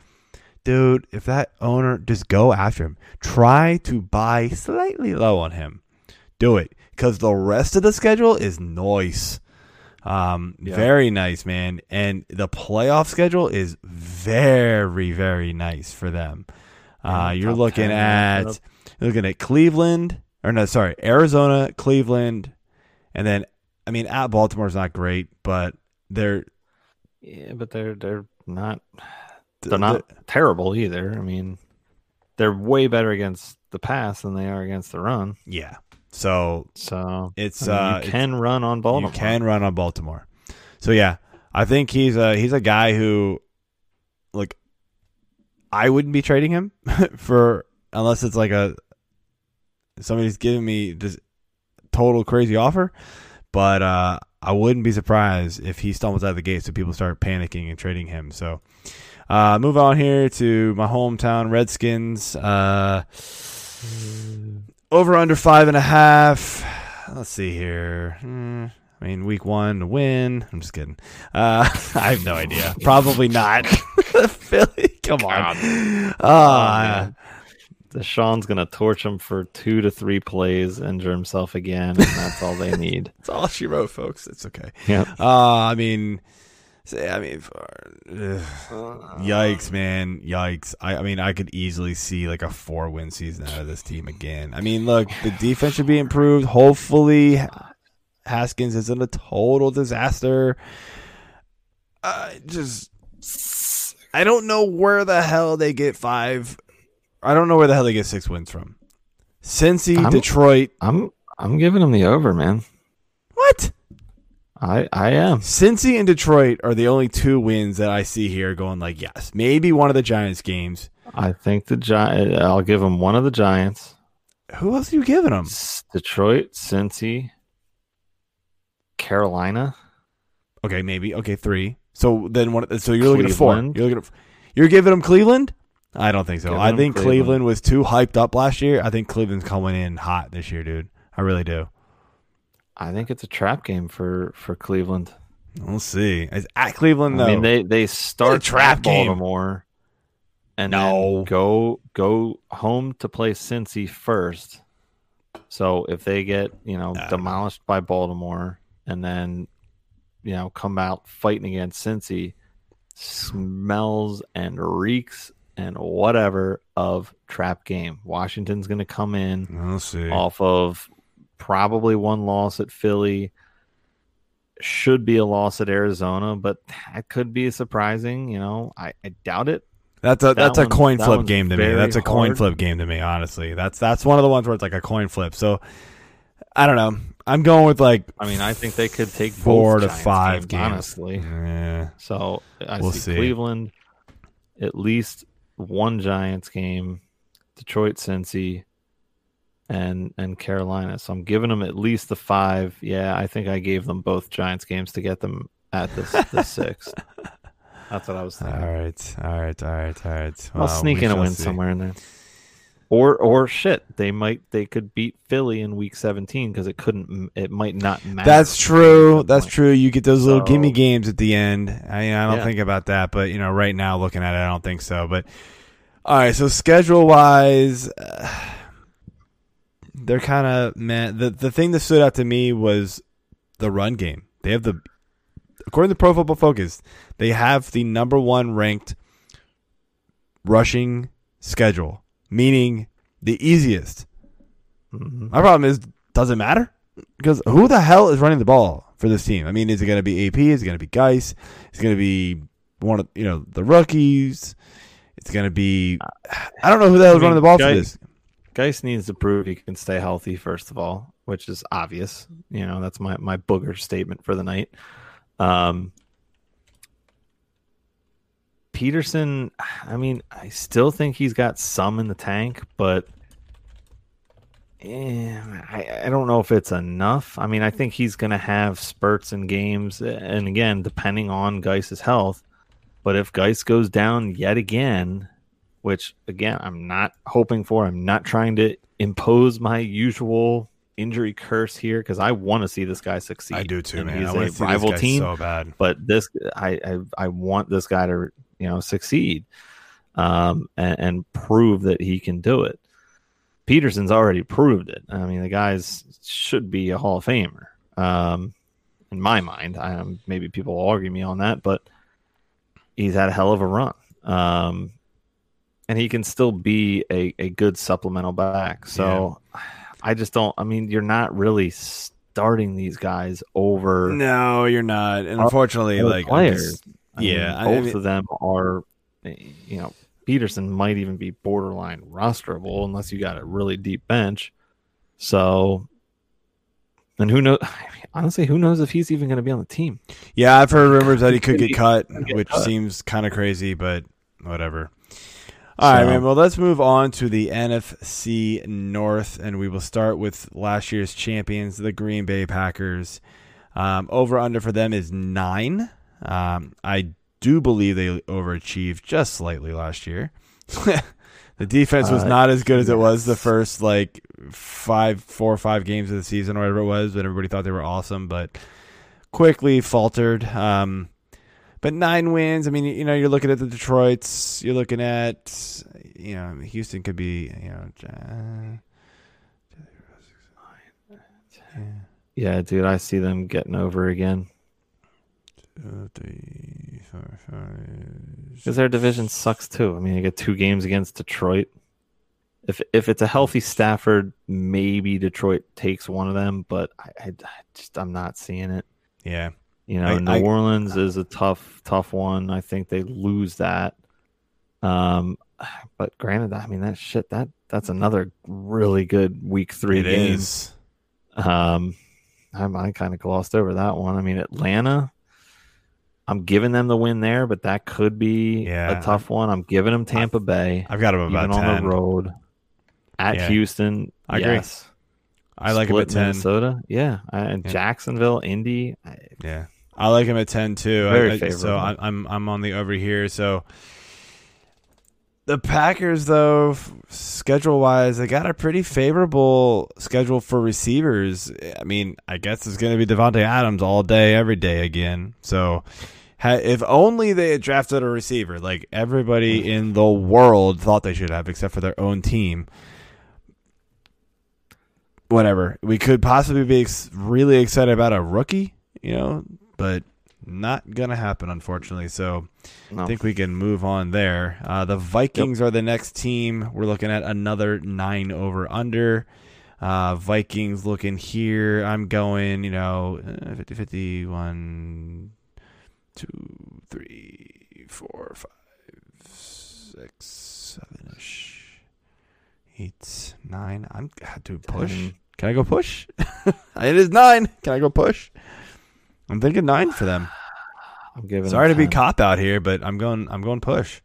Dude, if that owner just go after him, try to buy slightly low on him. Do it. Because the rest of the schedule is nice. Um, Yeah. very nice, man. And the playoff schedule is very, very nice for them. Uh, you're looking 10 at you're looking at Cleveland, or no, sorry, Arizona, Cleveland, and then I mean at Baltimore's not great, but they're yeah, but they're they're not they're not they're- terrible either. I mean, they're way better against the pass than they are against the run. yeah. So So it's I mean, uh, you it's- can run on Baltimore. You can run on Baltimore. So yeah, I think he's a he's a guy who, like, I wouldn't be trading him for unless it's like a somebody's giving me this total crazy offer. But uh, I wouldn't be surprised if he stumbles out of the gate, so people start panicking and trading him. So. Uh, move on here to my hometown Redskins. Uh, over under five and a half. Let's see here. Hmm, I mean, week one to win. I'm just kidding. Uh, I have no idea. Probably not. Philly, come on. Oh, Ah, man. DeSean's gonna torch him for two to three plays, injure himself again, and that's all they need. that's all she wrote, folks. It's okay. Yep. Uh, I mean, say, I mean, for, ugh. yikes, man, yikes. I, I mean, I could easily see like a four win season out of this team again. I mean, look, the defense should be improved. Hopefully, Haskins isn't a total disaster. I just, I don't know where the hell they get five. I don't know where the hell they get six wins from. Cincy, I'm- Detroit. I'm I'm giving him the over, man. What? I I am. Cincy and Detroit are the only two wins that I see here going like, yes, maybe one of the Giants games. I think the Gi- I'll give them one of the Giants. Who else are you giving them? Detroit, Cincy, Carolina. Okay, maybe. Okay, three. So then one. So you're looking at four. You're looking at. You're giving them Cleveland. I don't think so. Giving I think Cleveland. Cleveland. was too hyped up last year. I think Cleveland's coming in hot this year, dude. I really do. I think it's a trap game for for Cleveland. We'll see. It's at Cleveland though. I mean, they they start trap at game. Baltimore, and No. go go home to play Cincy first. So if they get you know demolished by Baltimore, and then you know come out fighting against Cincy, smells and reeks and whatever of trap game. Washington's going to come in we'll see. off of probably one loss at Philly. Should be a loss at Arizona, but that could be surprising. You know, I, I doubt it. That's a That that's a coin flip game to me. That's a coin flip game to me. Honestly, that's that's one of the ones where it's like a coin flip. So I don't know. I'm going with like I mean, I think they could take four to Giants five games, games. honestly. Yeah. So I We'll see, see. Cleveland, at least one Giants game, Detroit, Cincy, and and Carolina. So I'm giving them at least the five. Yeah, I think I gave them both Giants games to get them at the the six. That's what I was All thinking. right, all right, all right, all right. I'll sneak in a win see. somewhere in there. Or or shit, they might they could beat Philly in week 17 because it couldn't it might not matter. That's true. That's point. true. You get those little So- gimme games at the end. I, I don't Yeah. think about that, but you know, right now looking at it, I don't think so. But all right, so schedule wise, uh, they're kind of man. The the thing that stood out to me was the run game. They have the according to Pro Football Focus, they have the number one ranked rushing schedule, meaning the easiest. Mhm. My problem is, does it matter? Because who the hell is running the ball for this team? I mean, is it going to be AP? Is it going to be Guice? Is it going to be one of you know the rookies? It's going to be I don't know who the hell is running the ball for this. Guice needs to prove he can stay healthy first of all, which is obvious. You know, that's my my booger statement for the night. Um Peterson, I mean, I still think he's got some in the tank, but eh, I, I don't know if it's enough. I mean, I think he's going to have spurts in games, and again, depending on Guice's health. But if Guice goes down yet again, which again I'm not hoping for. I'm not trying to impose my usual injury curse here because I want to see this guy succeed. I do too, And man. He's I want a rival team, so bad. but this I, I I want this guy to you know succeed, um, and, and prove that he can do it. Peterson's already proved it. I mean, the guy's should be a Hall of Famer. Um, in my mind, I um, maybe people will argue me on that, but he's had a hell of a run. Um, and he can still be a, a good supplemental back. So I just don't. I mean, you're not really starting these guys over No, you're not. And unfortunately, like players. just- I mean, yeah, I- I both mean- of them are. You know, Peterson might even be borderline rosterable unless you got a really deep bench. So, and who knows? Honestly, who knows if he's even going to be on the team? yeah, I've heard rumors that he could get cut, which seems kind of crazy, but whatever. All right, So- man. Well, let's move on to the NFC North, and we will start with last year's champions, the Green Bay Packers. Um, over under for them is nine. Um, I do believe they overachieved just slightly last year. the defense was Uh, not as good as it was the first like five, four or five games of the season, or whatever it was, but everybody thought they were awesome, but quickly faltered. Um, but nine wins. I mean, you know, you're looking at the Detroit's. You're looking at, you know, Houston could be, you know, uh, yeah, Yeah, dude, I see them getting over again two, three, four, five, because their division sucks too. I mean, they get two games against Detroit. If if it's a healthy Stafford, maybe Detroit takes one of them, but I, I, I just I'm not seeing it. yeah. You know, I- New I- Orleans is a tough, tough one. I think they lose that. Um, but granted, I mean that shit that that's another really good week three It game. is. Um, I, I kind of glossed over that one. I mean, Atlanta. I'm giving them the win there, but that could be Yeah. a tough one. I'm giving them Tampa Bay, I've got them about even on the road at Yeah. Houston. I agree. yes. I like them Split at ten. Minnesota, yeah, and Yeah. Jacksonville, Indy. I, Yeah, I like him at ten too. Very I, I, so favorable. I'm I'm I'm on the over here. So the Packers, though, schedule wise, they got a pretty favorable schedule for receivers. I mean, I guess it's going to be Davante Adams all day, every day again. So. ha- If only they had drafted a receiver like everybody mm. in the world thought they should have, except for their own team. Whatever. We could possibly be ex- really excited about a rookie, you know, but not gonna happen, unfortunately. So no. I think we can move on there. Uh, the Vikings are the next team. We're looking at another nine over under. Uh, Vikings looking here. I'm going, you know, uh, 50 51, 2, 3, 4, 5, 6, 7 ish, 8, 9. I'm, to push. Ten. Can I go push? it is 9. Can I go push? I'm thinking 9 for them. I'm giving. Sorry to be cop out here, but I'm going. I'm going push.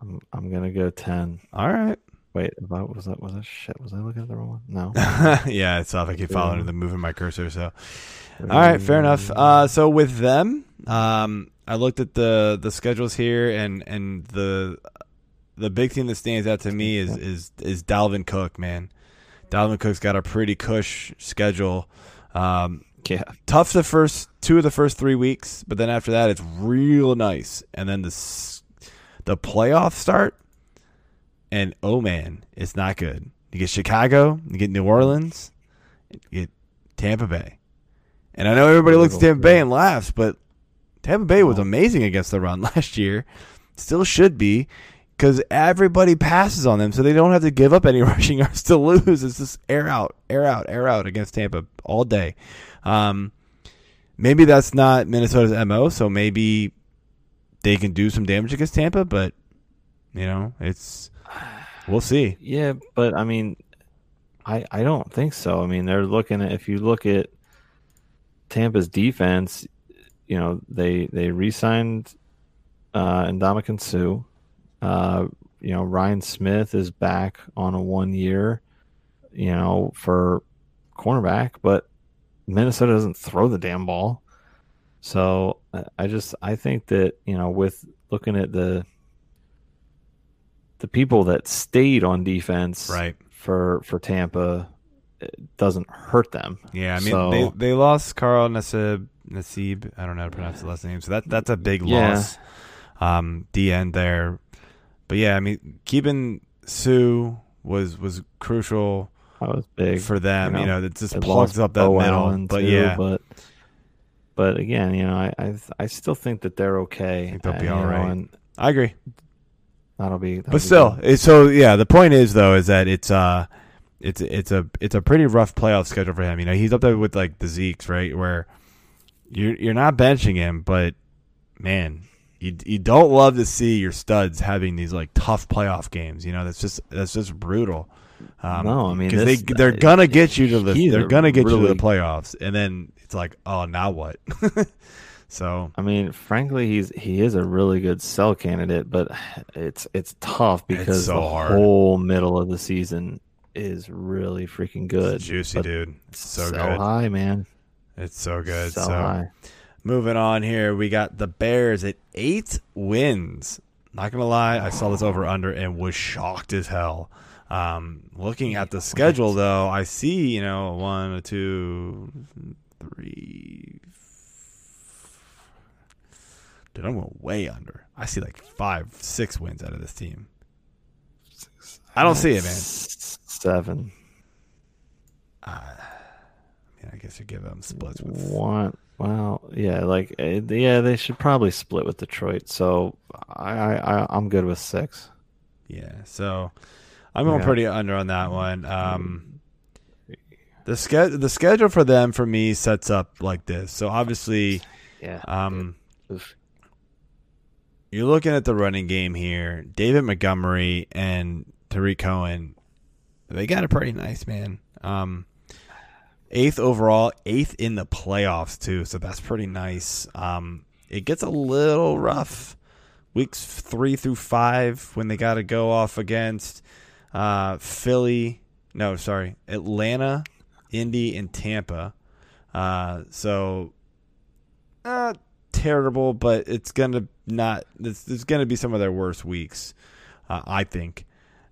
I'm, I'm gonna go ten. All right. Wait, I, was that was that shit? Was I looking at the wrong one? No. yeah, it's tough. I keep following the moving my cursor. So, all right, fair enough. Uh, so with them, um, I looked at the the schedules here, and and the the big thing that stands out to me is is is Dalvin Cook. Man, Dalvin Cook's got a pretty cush schedule. Um, yeah. tough the first two of the first three weeks, but then after that, it's real nice. And then the the playoff start, and oh man, it's not good. You get Chicago, you get New Orleans, you get Tampa Bay, and I know everybody looks at Tampa Bay and laughs, but Tampa Bay was amazing against the run last year. Still should be. Because everybody passes on them, so they don't have to give up any rushing yards to lose. It's just air out, air out, air out against Tampa all day. Um, maybe that's not Minnesota's mo. So maybe they can do some damage against Tampa, but you know, it's we'll see. Yeah, but I mean, I I don't think so. I mean, they're looking at if you look at Tampa's defense, you know they they re-signed uh, Ndamukong Suh. Uh, you know Ryan Smith is back on a one year, you know for cornerback, but Minnesota doesn't throw the damn ball. So I- I just I think that you know with looking at the the people that stayed on defense Right. for for Tampa it doesn't hurt them. Yeah, I mean So- they they lost Carl Nassib Nassib. I don't know how to pronounce the last name. So that that's a big Yeah. loss. Um, the end there, but yeah, I mean keeping Suh was was crucial That was big for them. you You know, know, it just plugs up that middle. But too, yeah, but but again, you know, I I, I still think that they're okay. think they'll be all know, and I agree. that'll be. That'll but be still, it's, so yeah. The point is though is that it's uh, it's it's a it's a pretty rough playoff schedule for him. You know, he's up there with like the Zeke's right, where you're you're not benching him, but man, you you don't love to see your studs having these like tough playoff games. You know, that's just that's just brutal. Um, No, I mean, because they they're gonna get you to the he's they're gonna get you to the playoffs, and then it's like, oh, now what? so I mean, frankly, he's he is a really good sell candidate, but it's it's tough because so the hard. whole middle of the season is really freaking good. it's juicy, But dude. It's so good. high, man. It's so good. Sell so high. moving on here, we got the Bears at eight wins. Not gonna lie, I saw this over under and was shocked as hell. Um, looking at the schedule though, I see you know one, two, three. Dude, I'm going way under. I see like five, six wins out of this team. I don't see it, man. Seven. I mean, I guess you give them splits with One. Well, yeah, like uh, yeah, they should probably split with Detroit. So I, I I'm good with six. Yeah, so I'm going Yeah. pretty under on that one. Um, the ske- the schedule for them for me sets up like this. So obviously, Yeah. um, you're looking at the running game here. David Montgomery and Tarik Cohen, they got it pretty nice, man. Um, eighth overall, eighth in the playoffs too. So that's pretty nice. Um, it gets a little rough weeks three through five when they got to go off against uh, Philly. No, sorry, Atlanta, Indy, and Tampa. Uh, so uh, terrible, but it's gonna not. It's, it's gonna be some of their worst weeks, uh, I think.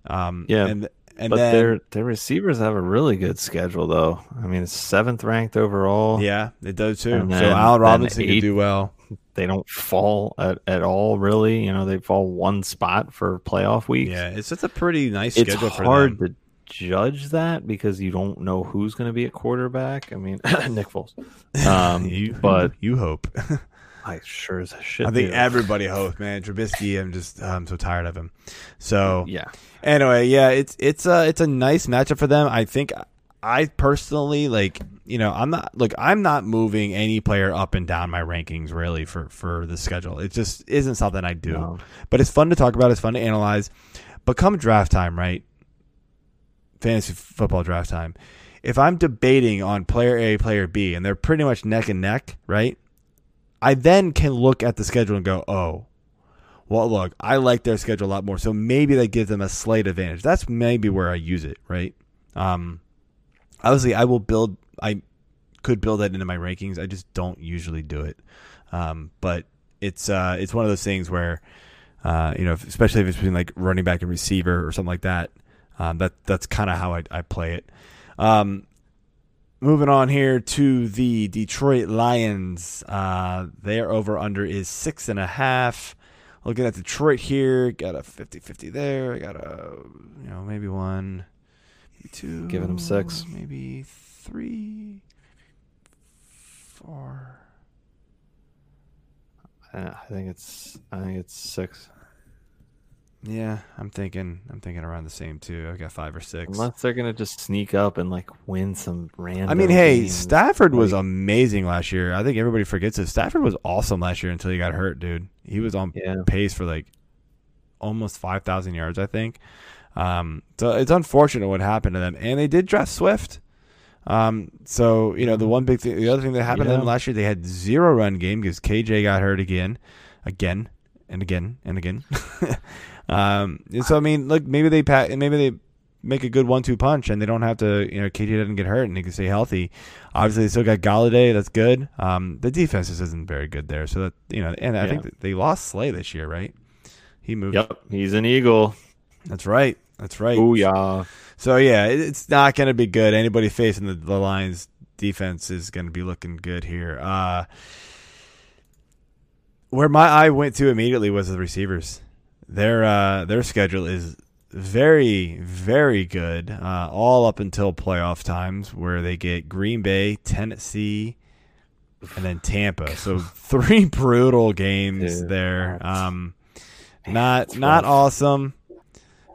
Um, Yeah, and and but then their their receivers have a really good schedule, though. I mean, it's seventh ranked overall. yeah, it does too. And so then- then Robinson could do well. They don't fall at, at all, really. You know, they fall one spot for playoff weeks. Yeah, it's just a pretty nice it's schedule for hard to judge that because you don't know who's going to be at quarterback. I mean, Nick Foles. Um, you, but you hope. I sure as shit. I think do. everybody hopes, man. Trubisky, I'm just I'm so tired of him. So Yeah. anyway, yeah, it's it's a it's a nice matchup for them. I think I personally like you know I'm not look I'm not moving any player up and down my rankings really for for the schedule. It just isn't something I do. No. But it's fun to talk about. It's fun to analyze. But come draft time, right? Fantasy football draft time. If I'm debating on player A, player B, and they're pretty much neck and neck, right? I then can look at the schedule and go, oh, well, look, I like their schedule a lot more, so maybe that gives them a slight advantage. That's maybe where I use it, right? Um, obviously, I will build. I could build that into my rankings. I just don't usually do it. Um, but it's uh, it's one of those things where, uh, you know, especially if it's between like running back and receiver or something like that. Um, that that's kind of how I, I play it. Um, moving on here to the Detroit Lions. Uh, their over under is six and a half. Looking at Detroit here, got a 50-50 there. I got a you know maybe one, two, Giving him six. maybe three, four. Uh, I think it's I think it's six. Yeah, I'm thinking I'm thinking around the same too. I've got five or six. Unless they're gonna just sneak up and like win some random. I mean, hey, games. Stafford was amazing last year. I think everybody forgets it. Stafford was awesome last year until he got hurt, dude. He was on Yeah. pace for like almost 5,000 yards, I think. Um, so it's unfortunate what happened to them. And they did draft Swift. Um, so, you know, the one big thing, the other thing that happened to them last year, they had zero run game because KJ got hurt again, again, and again, and again. um, and so, I mean, look, maybe they pat, maybe they make a good one-two punch, and they don't have to. You know, KJ doesn't get hurt, and they can stay healthy. Obviously, they still got Golladay. That's good. Um, the defense just isn't very good there. So that you know, and I Yeah. think they lost Slay this year, right? He moved. Yep, he's an eagle. That's right. That's right. Ooh yeah. So yeah, it's not going to be good. Anybody facing the, the Lions defense is going to be looking good here. Uh, where my eye went to immediately was the receivers. Their uh, their schedule is very very good, uh, all up until playoff times, where they get Green Bay, Tennessee, and then Tampa. So three brutal games Dude, there. Um, not not awesome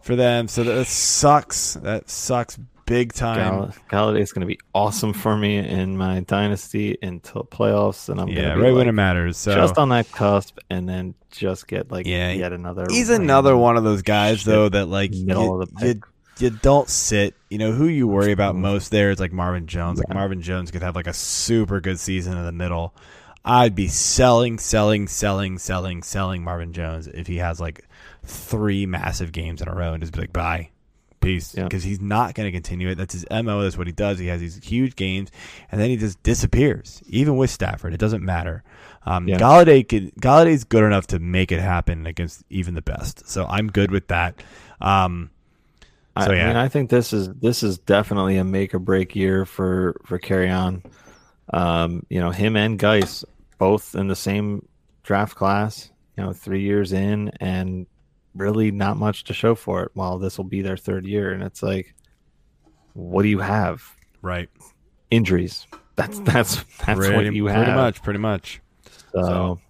for them. So that sucks. That sucks big time. Gall- is going to be awesome for me in my dynasty until playoffs, and I'm yeah, right when it matters. So just on that cusp, and then just get like Yeah, yet another. he's another one of those guys though that like middle you, of the pick. you don't sit. You know who you worry about most there is like Marvin Jones. Like Marvin Jones could have like a super good season in the middle. I'd be selling, selling, selling, selling, selling Marvin Jones if he has like three massive games in a row and just be like, bye, peace, Yeah. because he's not going to continue it. That's his mo. That's what he does. He has these huge games and then he just disappears. Even with Stafford, it doesn't matter. Um, Yeah. Golladay could Golladay's good enough to make it happen against even the best. So I'm good with that. Um, so, I, yeah. I mean, I think this is this is definitely a make or break year for for Kerryon. Um, you know, him and Guice both in the same draft class. You know, three years in, and really not much to show for it. While this will be their third year, and it's like, what do you have? right. Injuries. That's that's that's pretty, what you have. pretty much. Pretty much. So, So-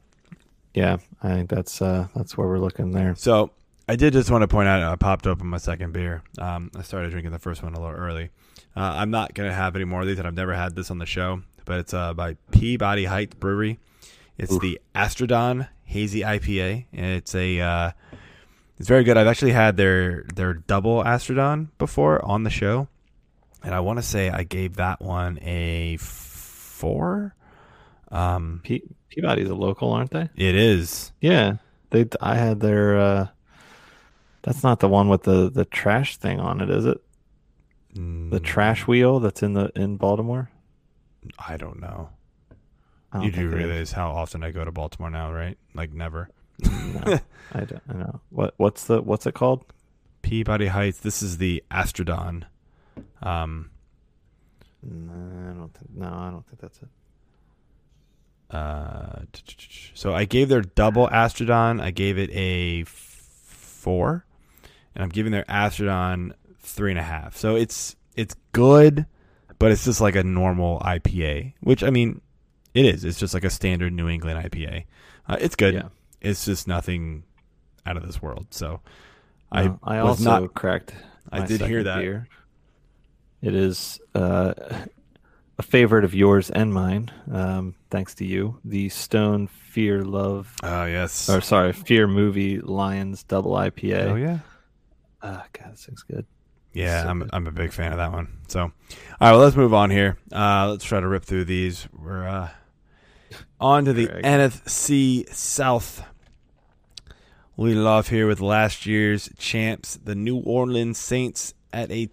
yeah, I think that's uh that's where we're looking there. So I did just want to point out I popped open my second beer. Um, I started drinking the first one a little early. Uh, I'm not gonna have any more of these, and I've never had this on the show. But it's uh, by Peabody Heights Brewery. It's Oof. the Astrodon Hazy IPA. And it's a uh, it's very good. I've actually had their their double Astrodon before on the show, and I want to say I gave that one a four. Um, Pe- Peabody's a local, aren't they? it is. Yeah, they. I had their. uh That's not the one with the the trash thing on it, is it? The Mm, trash wheel that's in the in Baltimore. I don't know. I don't You do think it is. realize how often I go to Baltimore now, right? Like never. No, I don't. I know. What what's the what's it called? Peabody Heights. This is the Astrodon. Um, No, I don't think. No, I don't think that's it. uh, so I gave their double Astrodon. I gave it a four, and I'm giving their Astrodon three and a half. So it's it's good, but it's just like a normal IPA, which I mean, it is. It's just like a standard New England IPA. Uh, it's good. Yeah. It's just nothing out of this world. So I No, I was also not cracked. I did hear that. beer. It is uh, a favorite of yours and mine. Um, thanks to you, the Stone Fear Love, Oh yes. or sorry, Fear Movie Lions Double IPA. Oh yeah. Ah, God, this thing's good. Yeah, So I'm good. I'm a big fan of that one. So, all right, well, let's move on here. Uh, let's try to rip through these. We're uh, on to the Greg. NFC South. leading off here with last year's champs, the New Orleans Saints, at a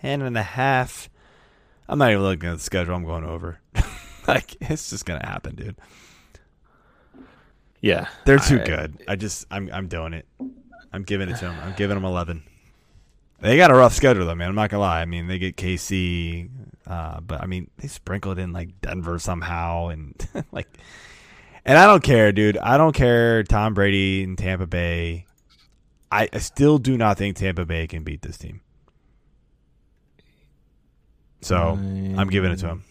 ten and a half. I'm not even looking at the schedule. I'm going over. like it's just gonna happen, dude. Yeah, They're too I- good. I just I'm I'm doing it. I'm giving it to them. I'm giving them 11. They got a rough schedule though, man. I'm not gonna lie. I mean, they get KC, uh, but I mean, they sprinkled in like Denver somehow, and like, and I don't care, dude. I don't care. Tom Brady in Tampa Bay. I, I still do not think Tampa Bay can beat this team. So I'm giving it to him.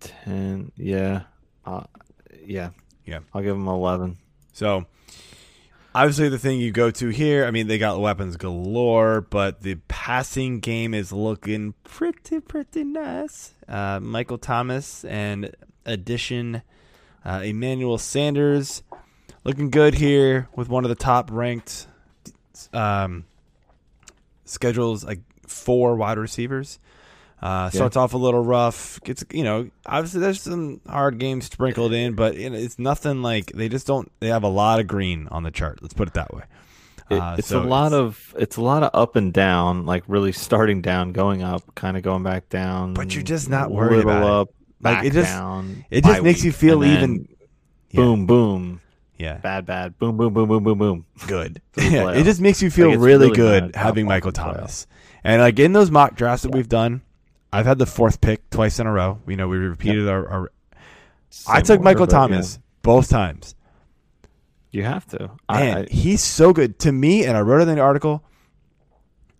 Ten. Yeah. Uh, yeah. Yeah. I'll give him eleven. So obviously the thing you go to here, I mean they got weapons galore, but the passing game is looking pretty pretty nice. Uh, Michael Thomas and addition uh, Emmanuel Sanders looking good here with one of the top ranked um, schedules like four wide receivers. Uh, starts off a little rough. Gets you know obviously there's some hard games sprinkled in, but you know, it's nothing like they just don't. They have a lot of green on the chart. Let's put it that way. It- Uh, it's so a lot it's- of it's a lot of up and down, like really starting down, going up, kind of going back down. But you're just not worried about it. up, Like, it just- down. it just makes you feel even- Yeah. boom, boom, Yeah, bad, bad, boom, boom, boom, boom, boom, boom. good. yeah, it just makes you feel Like, really, really good having Michael of the playoffs. Thomas. And like in those mock drafts that we've done, I've had the fourth pick twice in a row. You know, we repeated our, our. I took order, Michael but yeah, Thomas both times. you have to. Man, I, he's so good to me, and I wrote it in the article.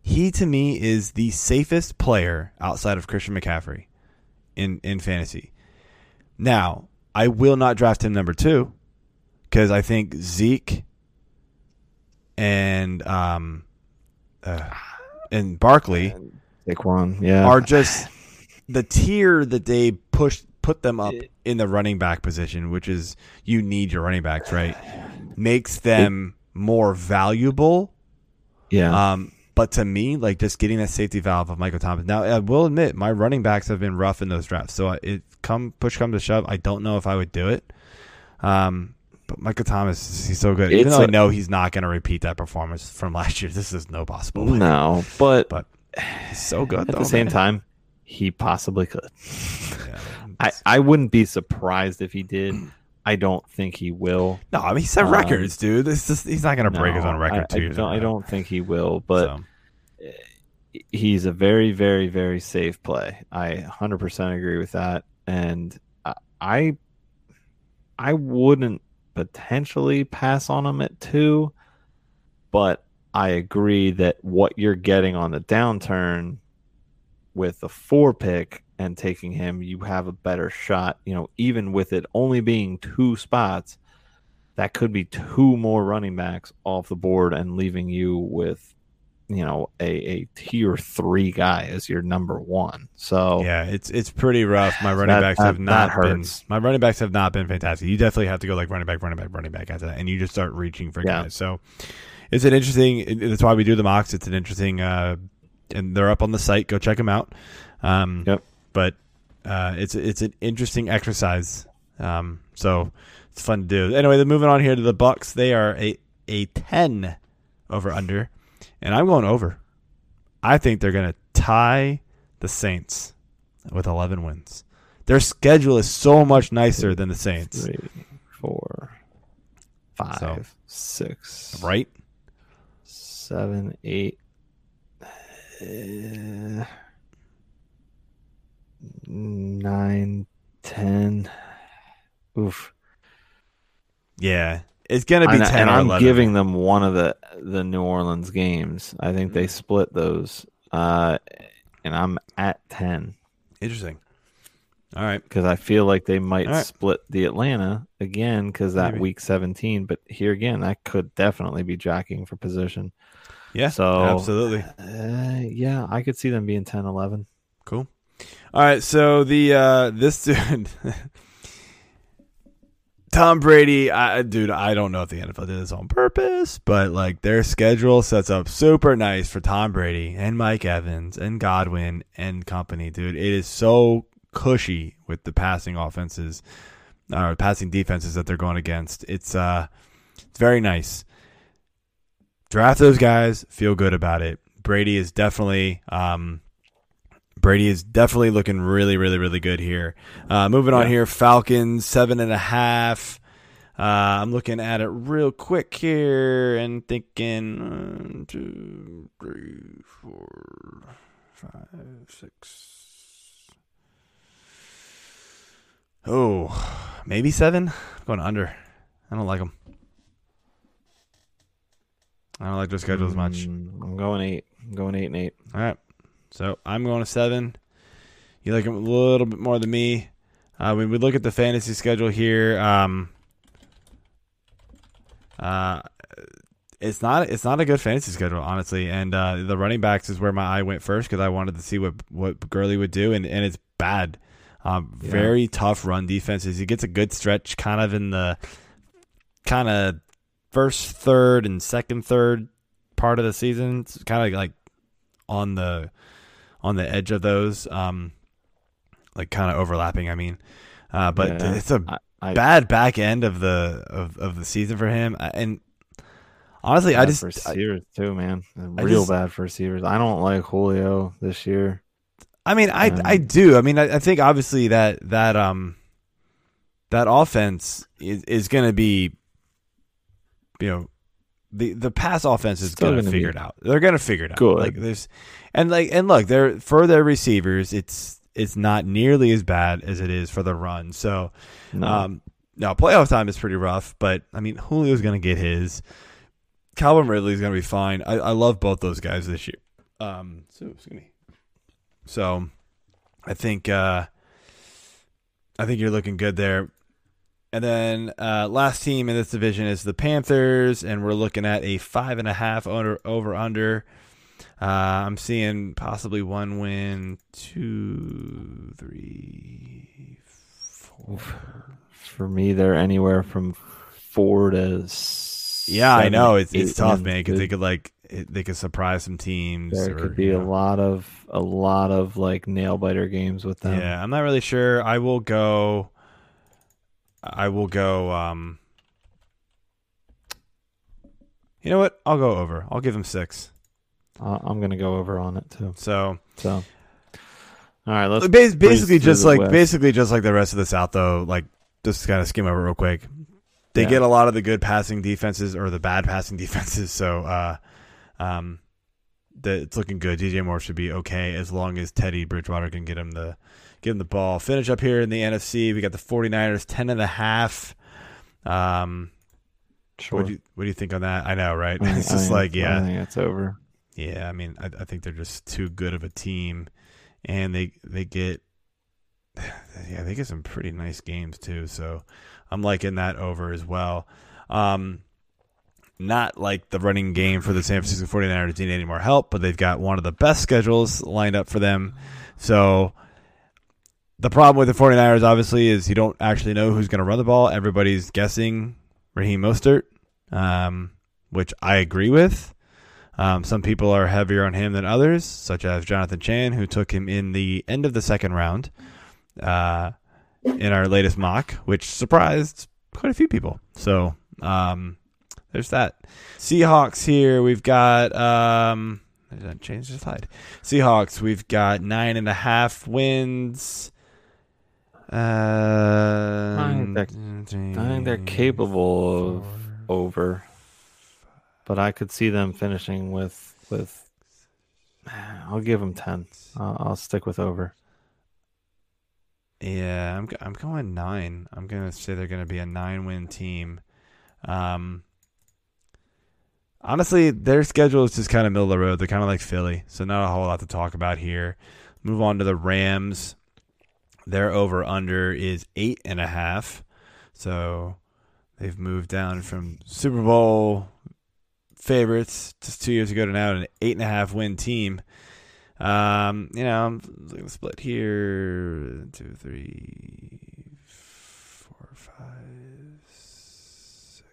He to me is the safest player outside of Christian McCaffrey in in fantasy. Now, I will not draft him number two because I think Zeke and um uh, and Barkley Saquon, yeah, are just the tier that they push put them up in the running back position, which is you need your running backs, right? Makes them more valuable. yeah. Um, but to me, like just getting that safety valve of Michael Thomas. Now, I will admit my running backs have been rough in those drafts. So it come push come to shove, I don't know if I would do it. Um, but Michael Thomas, he's so good. Even though I a- know he's not going to repeat that performance from last year, this is no possible. no, but But he's so good. Though. At though, the same man. time, he possibly could. Yeah. I, I wouldn't be surprised if he did. I don't think he will. No, I mean he set Um, records, dude. This is, he's not going to break his own record I, two I don't, I don't think he will, but So, he's a very, very, very safe play. I 100% agree with that, and I, I wouldn't potentially pass on him at two, but I agree that what you're getting on the downturn with the four pick and taking him, you have a better shot. You know, even with it only being two spots, that could be two more running backs off the board and leaving you with, you know, a, a tier three guy as your number one. So yeah, it's it's pretty rough. My running That- backs that- have not been. My running backs have not been fantastic. You definitely have to go like running back, running back, running back after that, and you just start reaching for Yeah. guys. So it's an interesting. That's why we do the mocks. It's an interesting, uh, and they're up on the site. Go check them out. Um, Yep. But uh, it's it's an interesting exercise. Um, so it's fun to do. Anyway, then moving on here to the Bucs. They are a a ten over under, and I'm going over. I think they're going to tie the Saints with 11 wins. Their schedule is so much nicer than the Saints, three, four, five, six, right? Seven, eight, eh, nine, ten. Oof. Yeah, it's going to be And, 10 and I'm 11. giving them one of the the New Orleans games. I think they split those, uh, and I'm at ten Interesting. All right. because I feel like they might right. split the Atlanta again because that Maybe. week 17. But here again, that could definitely be jockeying for position. Yeah, So- absolutely. Uh, yeah, I could see them being 10, 11. Cool. All right, so the uh this dude Tom Brady, I, dude, I don't know if the NFL did this on purpose, but like their schedule sets up super nice for Tom Brady and Mike Evans and Godwin and company, dude. It is so cushy with the passing offenses. or passing defenses that they're going against. It's uh, it's very nice. Draft those guys. Feel good about it. Brady is definitely um, Brady is definitely looking really, really, really good here. Uh, moving on Yeah. here, Falcons seven and a half. Uh, I'm looking at it real quick here and thinking one, two, three, four, five, six. Oh, maybe seven. I'm going under. I don't like them. I don't like their schedule as much. Mm, I'm going eight. I'm going eight and eight. All right. So I'm going to seven. You like him a little bit more than me. Uh, when we look at the fantasy schedule here, um, uh, it's not it's not a good fantasy schedule, honestly. And uh, the running backs is where my eye went first because I wanted to see what what Gurley would do, and, and it's bad. Um, Yeah. Very tough run defenses. He gets a good stretch, kind of in the kind of first third and second third part of the season. It's kind of like on the on the edge of those, um, like kind of overlapping. I mean, uh, but Yeah. it's a I, bad back end of the of, of the season for him. And honestly, I just for receivers too, man. Real just- bad for receivers. I don't like Julio this year. I mean, I Um, I do. I mean, I, I think obviously that that um that offense is is going to be, you know, the the pass offense is going to figure be it out. They're going to figure it out. good. Like there's, and like and look, they're for their receivers, it's it's not nearly as bad as it is for the run. So, No. um, no playoff time is pretty rough, but I mean Julio's going to get his. Calvin Ridley's going to be fine. I, I love both those guys this year. Um, so excuse me. So, I think uh, I think you're looking good there. And then uh, last team in this division is the Panthers, and we're looking at a five and a half over over under. Uh, I'm seeing possibly one win, two, three, four. for me, they're anywhere from four to. Yeah, I know it's it's tough, man, because they could like it, they could surprise some teams. There or, could be a know. lot of a lot of like nail biter games with them. Yeah, I'm not really sure. I will go. I will go. Um, you know what? I'll go over. I'll give him six. Uh, I'm gonna go over on it too. So So, all right, let's Bas- basically, just like West. basically just like the rest of the South, though. Like just kind of skim over real quick. They Yeah. get a lot of the good passing defenses or the bad passing defenses. So, uh, um, the, it's looking good. DJ Moore should be okay as long as Teddy Bridgewater can get him the get him the ball. Finish up here in the NFC. We got the 49ers 10 and a half. Um, sure. what do you what do you think on that? I know, right? I it's just think- like yeah, I think it's over. yeah, I mean, I, I think they're just too good of a team, and they they get yeah they get some pretty nice games too. So I'm liking that over as well. Um, not like the running game for the San Francisco 49ers need any more help, but they've got one of the best schedules lined up for them. So the problem with the 49ers obviously is you don't actually know who's going to run the ball. Everybody's guessing Raheem Mostert, um, which I agree with. Um, some people are heavier on him than others, such as Jonathan Chan, who took him in the end of the second round uh, in our latest mock, which surprised quite a few people. So um, there's that. Seahawks here. We've got. Um, the slide? Seahawks. We've got nine and a half wins. Uh, I think I think they're capable of over, but I could see them finishing with with. I'll give them ten. I'll, I'll stick with over. Yeah, I'm I'm going nine. I'm gonna say they're gonna be a nine win team. Um, honestly, their schedule is just kind of middle of the road. They're kind of like Philly, so not a whole lot to talk about here. Move on to the Rams. Their over under is eight and a half, so they've moved down from Super Bowl favorites just two years ago to now an eight and a half win team. Um, you know, I'm looking split here. Two, three, four, five, six,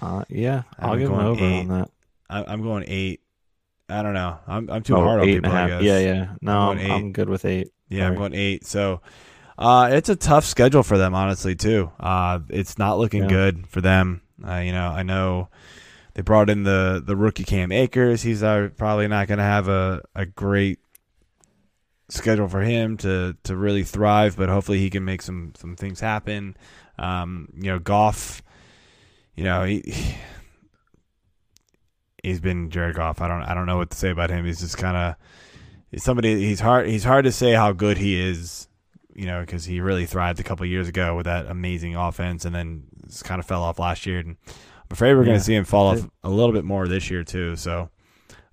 seven. Uh, yeah, I'll I'm give them over eight. on that. I'm going eight. I don't know. I'm I'm too Oh, hard on people. I guess. Yeah, yeah. No, I'm I'm, good with eight. Yeah, I'm Sorry. going eight. So Uh, it's a tough schedule for them, honestly, too. Uh, it's not looking Yeah. good for them. Uh, you know, I know they brought in the the rookie Cam Akers. He's uh, probably not going to have a, a great schedule for him to to really thrive, but hopefully he can make some some things happen. Um, you know, Goff. You know, he he's been Jared Goff. I don't I don't know what to say about him. He's just kind of he's somebody. He's hard. He's hard to say how good he is. You know, because he really thrived a couple years ago with that amazing offense, and then just kind of fell off last year. And I'm afraid we're going to see him fall off a little bit more this year too. So,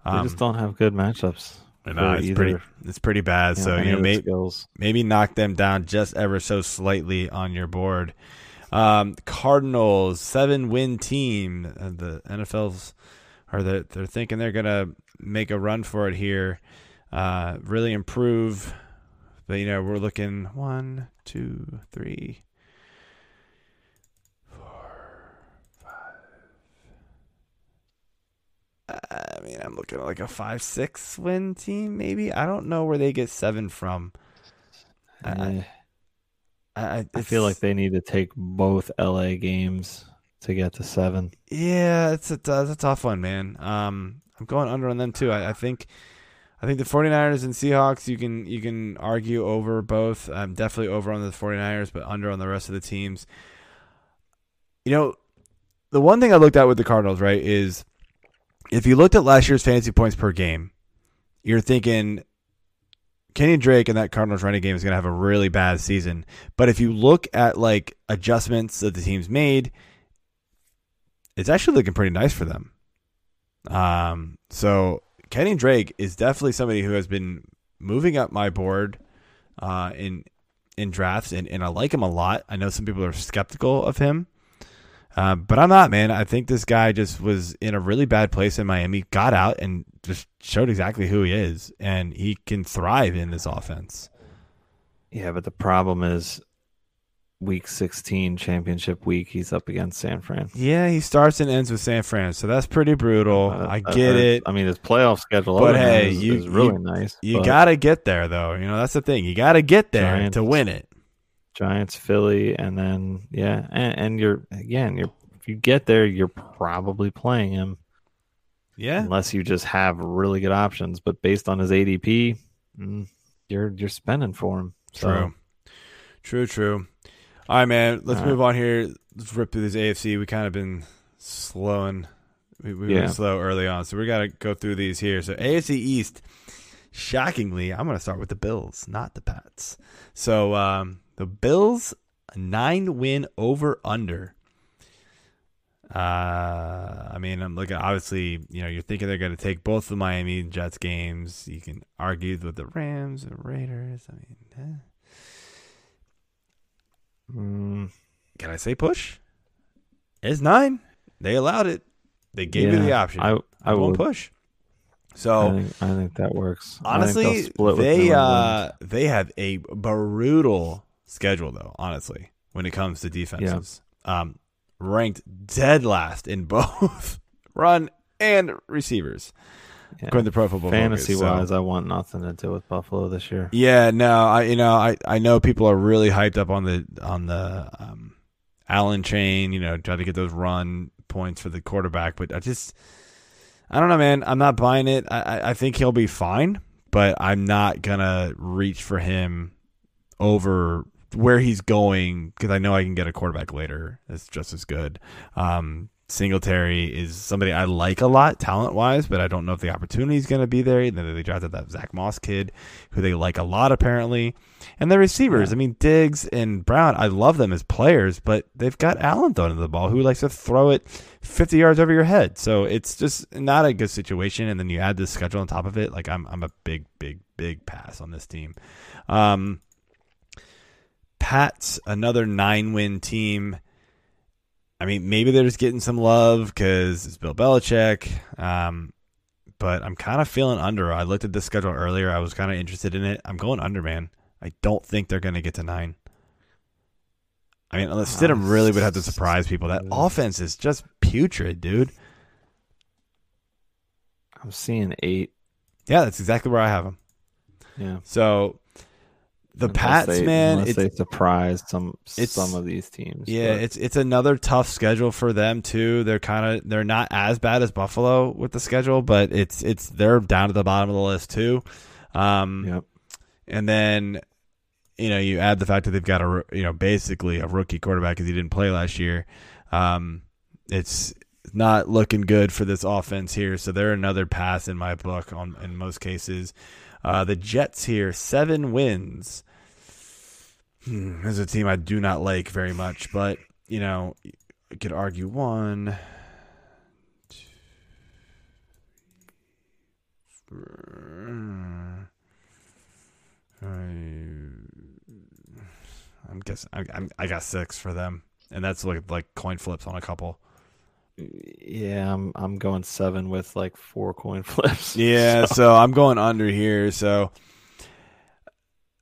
They um, just don't have good matchups. Know, it's either, pretty it's pretty bad. so you know, maybe skills. maybe knock them down just ever so slightly on your board. Um, Cardinals seven win team. Uh, the NFL's or they're, they're thinking they're gonna make a run for it here, uh, really improve. But you know we're looking one, two, three, four, five. I mean, I'm looking at like a five, six win team, maybe. I don't know where they get seven from. I, I, I, I feel like they need to take both LA games to get to seven. Yeah, it's a, it's a tough one, man. Um, I'm going under on them too. I, I think, I think the 49ers and Seahawks, you can you can argue over both. I'm definitely over on the 49ers, but under on the rest of the teams. You know, the one thing I looked at with the Cardinals, right, is if you looked at last year's fantasy points per game, you're thinking Kenny Drake and that Cardinals running game is going to have a really bad season. But if you look at like adjustments that the team's made, it's actually looking pretty nice for them. Um, so Kenny Drake is definitely somebody who has been moving up my board uh, in in drafts, and, and I like him a lot. I know some people are skeptical of him, uh, but I'm not, man. I think this guy just was in a really bad place in Miami, got out, and just showed exactly who he is, and he can thrive in this offense. Yeah, but the problem is week 16 championship week he's up against San Fran. Yeah, he starts and ends with San Fran, so that's pretty brutal. Uh, I uh, get uh, it. I mean, his playoff schedule, But hey, is, you- is really you- nice. You but got to get there, though. You know that's the thing. You got to get there Giants. to win it. Giants, Philly, and then yeah, and, and you're again, you're if you get there, you're probably playing him Yeah, unless you just have really good options. But based on his ADP, mm, you're you're spending for him. So, true, true, true. All right, man. Let's All right. move on here. Let's rip through this AFC. We kind of been slowing. We, we Yeah. were slow early on, so we got to go through these here. So AFC East. Shockingly, I'm going to start with the Bills, not the Pats. So um, the Bills nine win over under. Uh, I mean, I'm looking. Obviously, you know, you're thinking they're going to take both the Miami Jets games. You can argue with the Rams and Raiders. I mean, eh. Mm, can I say push? It's nine. They allowed it. They gave you the option. I I I won't push. I So think, I think that works. I honestly, they uh they have a brutal schedule though. Honestly, when it comes to defenses, um, ranked dead last in both run and receivers. Yeah. According to Pro Football fantasy Focus, so- wise, I want nothing to do with Buffalo this year. Yeah, no, I you know I I know people are really hyped up on the on the um, Allen chain. You know, trying to get those run points for the quarterback, but I just I don't know, man. I'm not buying it. I I, I think he'll be fine, but I'm not gonna reach for him over where he's going because I know I can get a quarterback later that's just as good. Um, Singletary is somebody I like a lot talent wise, but I don't know if the opportunity is going to be there. Then they drafted that Zach Moss kid who they like a lot apparently, and the receivers. Yeah. I mean Diggs and Brown. I love them as players, but they've got Allen throwing the ball who likes to throw it 50 yards over your head. So it's just not a good situation. And then you add this schedule on top of it. Like I'm, I'm a big, big, big pass on this team. Um, Pats, another nine win team. I mean, maybe they're just getting some love because it's Bill Belichick. Um, but I'm kind of feeling under. I looked at the schedule earlier. I was kind of interested in it. I'm going under, man. I don't think they're going to get to nine. I mean, unless Stidham really would have to surprise people. That offense is just putrid, dude. I'm seeing eight. Yeah, that's exactly where I have them. Yeah. So the Unless Pats, they- man, unless they surprise some some of these teams. yeah, but- it's it's another tough schedule for them too. They're kind of they're not as bad as Buffalo with the schedule, but it's it's they're down at the bottom of the list too. Um, yep. and then you know you add the fact that they've got a you know basically a rookie quarterback because he didn't play last year. Um, it's not looking good for this offense here. So they're another pass in my book on in most cases. Uh, the Jets here seven wins. Hmm, this is a team I do not like very much, but you know you could argue one. I'm guessing I, I got six for them, and that's like like coin flips on a couple. Yeah, I'm I'm going seven with like four coin flips. Yeah, so I'm going under here. So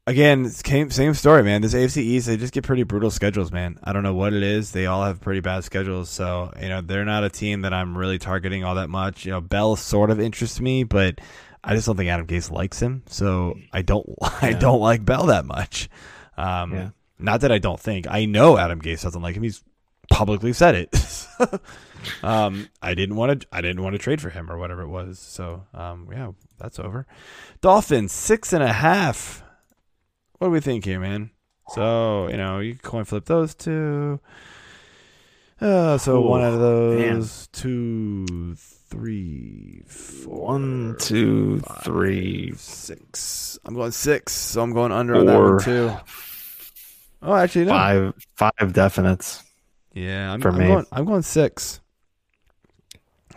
again, same same story, man. This AFC East, they just get pretty brutal schedules, man. I don't know what it is. They all have pretty bad schedules. So you know, they're not a team that I'm really targeting all that much. You know, Bell sort of interests me, but I just don't think Adam Gase likes him. So I don't I don't like Bell that much. Um, Yeah. Not that I don't think. I know Adam Gase doesn't like him. He's publicly said it. Um, I didn't want to. I didn't want to trade for him or whatever it was. So, um, yeah, that's over. Dolphins six and a half. What do we think here, man? So you know, you can coin flip those two. Uh, so Ooh, one out of those, man. two, three, four, One, two, five, three, six. I'm going six, so I'm going under on that one too. Oh, actually, no. five, five definites. Yeah, I'm, for I'm me. Going, I'm going six.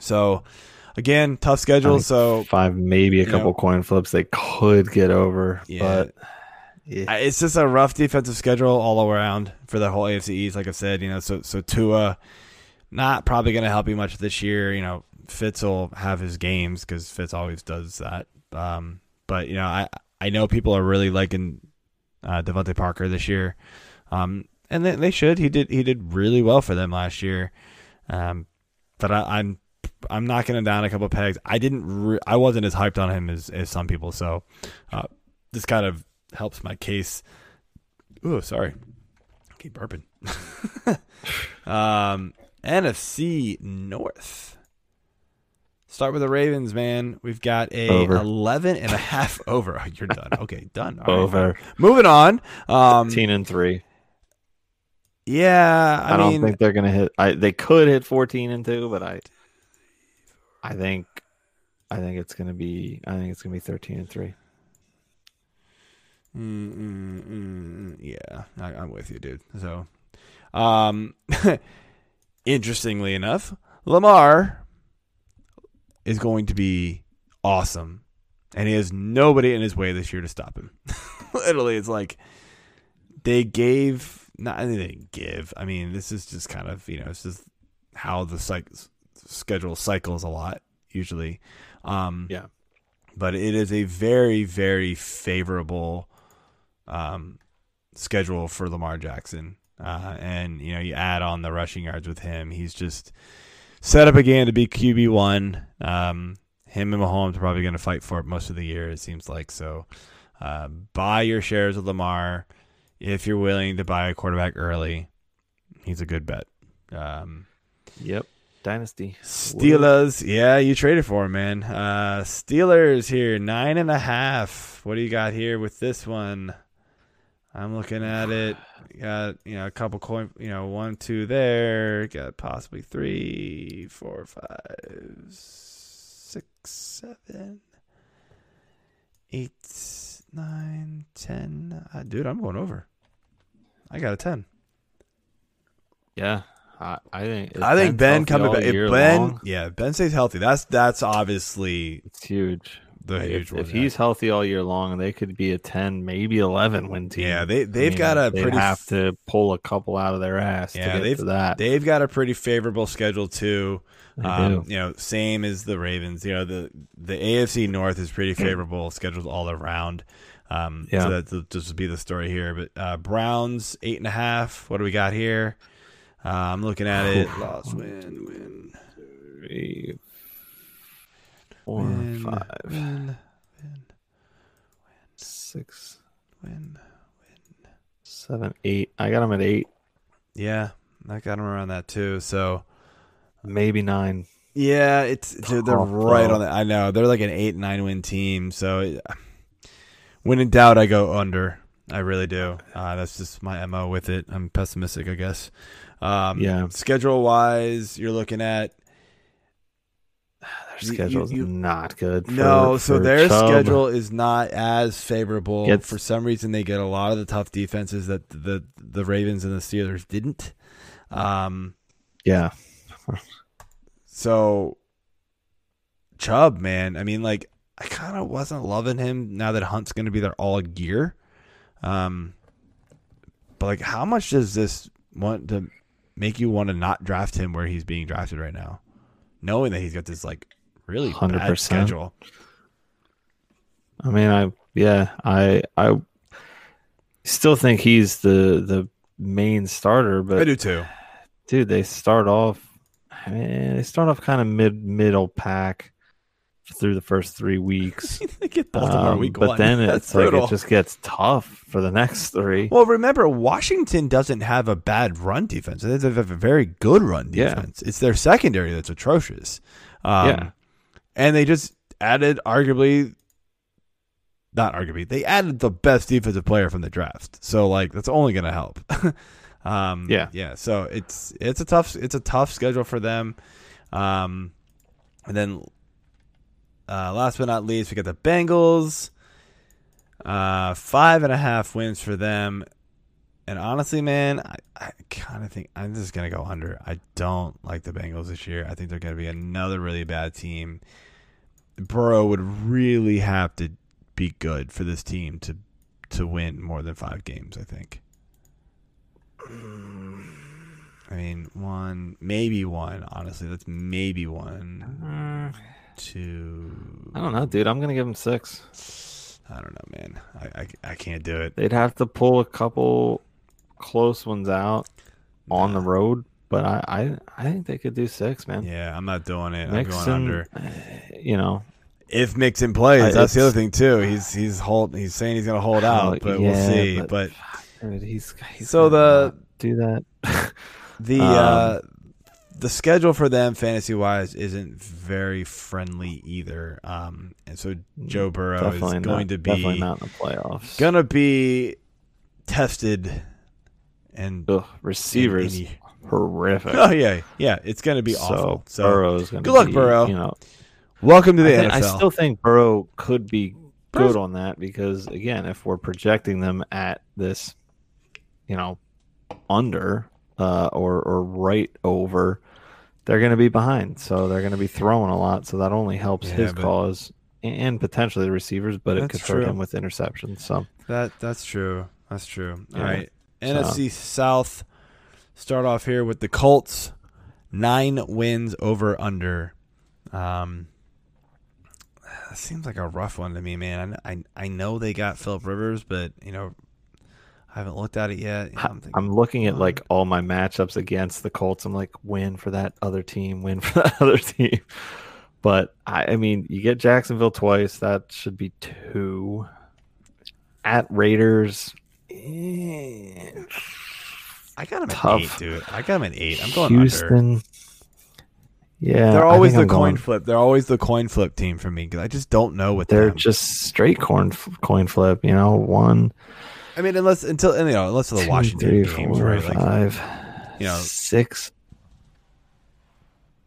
So, again, tough schedule. So five, maybe a couple know- coin flips they could get over. Yeah. But yeah. It's just a rough defensive schedule all around for the whole AFC East. Like I said, you know, so so Tua not probably going to help you much this year. You know, Fitz will have his games because Fitz always does that. Um, but you know, I I know people are really liking uh, DeVante Parker this year, um, and they, they should. He did he did really well for them last year. Um, but I, I'm I'm knocking him down a couple pegs. I didn't re- I wasn't as hyped on him as, as some people. So uh, this kind of helps my case. Oh, sorry. Keep burping. um, NFC North. Start with the Ravens, man. We've got a Over. 11 and a half over. Oh, you're done. Okay, done. All right. over Moving on. Um, fifteen and three. yeah, I, I, don't think they're gonna hit. I they could hit fourteen and two, but I, I think, I think it's gonna be. I think it's gonna be thirteen and three. Mm, mm, mm, mm. yeah, I, I'm with you, dude. So, um, interestingly enough, Lamar is going to be awesome, and he has nobody in his way this year to stop him. Literally, it's like they gave not anything they didn't give. I mean, this is just kind of you know, it's just how the cyc- schedule cycles a lot usually. Um, Yeah. but it is a very very favorable um, schedule for Lamar Jackson. Uh, and you know, you add on the rushing yards with him. He's just set up again to be QB one. Um, him and Mahomes are probably going to fight for it most of the year. It seems like so. Uh, buy your shares of Lamar if you're willing to buy a quarterback early. He's a good bet. Um, Yep. Dynasty. Steelers, yeah, you traded for him, man. Uh, Steelers here, nine and a half. What do you got here with this one? I'm looking at it. Got you know a couple coin, you know one, two there. Got possibly three, four, five, six, seven, eight, nine, ten. Uh, dude, I'm going over. I got a ten. Yeah. I, I think. I think Ben Ben coming back. If Ben, long? yeah, Ben stays healthy. That's that's obviously it's huge. the Like, huge if, if he's healthy all year long, they could be a ten, maybe eleven win team. Yeah, they they've got a pretty have to pull a couple out of their ass Yeah, to get they've- to that. they've got a pretty favorable schedule too. Um, you know, same as the Ravens. You know, the the AFC North is pretty favorable schedules all around. Um, Yeah. So that this would be the story here. But uh, Browns eight and a half. What do we got here? Uh, I'm looking at it. Loss, win, win, Three, four, win, five, win, six, win, win, seven, eight. I got them at eight, Yeah, I got them around that too. So maybe nine. yeah, it's dude, they're Tough, right though. on that. I know they're like an eight nine win team. So when in doubt, I go under. I really do. Uh, that's just my mo with it. I'm pessimistic, I guess. Um, Yeah. Schedule wise, you're looking at Their schedule is not good. For, no. So their Chubb. schedule is not as favorable. For some reason, they get a lot of the tough defenses that the the Ravens and the Steelers didn't. Um, Yeah, So Chubb, man, I mean, like I kind of wasn't loving him now that Hunt's going to be there all year. Um, but like, how much does this want to make you want to not draft him where he's being drafted right now, knowing that he's got this like really bad 100%. schedule? I mean, I yeah, I I still think he's the the main starter, but I do too. dude, they start off. I mean, they start off kind of mid middle pack through the first three weeks. they get Baltimore Um, week but one. then That's it's like brutal. it just gets tough for the next three. Well, remember, Washington doesn't have a bad run defense. They have a very good run Yeah. defense. It's their secondary that's atrocious. Um, Yeah. And they just added, arguably, not arguably, they added the best defensive player from the draft. So, like, that's only going to help. um, Yeah. Yeah. So it's it's a tough it's a tough schedule for them. Um, and then, uh, last but not least, we got the Bengals. Uh, five and a half wins for them. And honestly, man, I, I kind of think I'm just going to go under. I don't like the Bengals this year. I think they're going to be another really bad team. Burrow would really have to be good for this team to to win more than five games, I think. I mean, one, maybe one. Honestly, that's maybe one, two. I don't know, dude. I'm gonna give them six. I don't know, man. I, I, I can't do it. They'd have to pull a couple close ones out on the road, but I I, I think they could do six, man. Yeah, I'm not doing it. I'm going under. uh, You know, If Mixon plays, I- that's the other thing too. He's he's hold he's saying he's going to hold out, but we'll see. but- But dude, he's, he's So the- do that. the Um, uh, the schedule for them fantasy wise isn't very friendly either. Um, and so Joe Burrow is going not, to definitely be not in the playoffs. gonna be tested and Ugh, receivers and horrific. oh yeah yeah it's gonna be so awful. So Burrow's gonna good luck, be, Burrow. You know, welcome to the I, think- NFL. I still think Burrow could be good on that because again, if we're projecting them at this, you know, under uh, or or right over, they're going to be behind. So they're going to be throwing a lot. So that only helps Yeah, his but- cause and potentially the receivers, but it could true. hurt him with interceptions. So That that's true. That's true. All Yeah. right. So- NFC South. Start off here with the Colts. Nine wins over under. Um, seems like a rough one to me, man. I I, I know they got Philip Rivers, but you know, I haven't looked at it yet. I'm thinking, I'm looking at like all my matchups against the Colts. I'm like, win for that other team, win for that other team. But I, I mean, you get Jacksonville twice. That should be two. At Raiders, eh, I got him at tough. eight, dude. I got him at eight. I'm going under. Houston. Yeah, They're always the I'm coin going- flip. They're always the coin flip team for me because I just don't know what They're them. just straight corn coin flip. You know, one, I mean, unless until you know, unless the two, Washington three, games, four, right? Like, five, you know- six,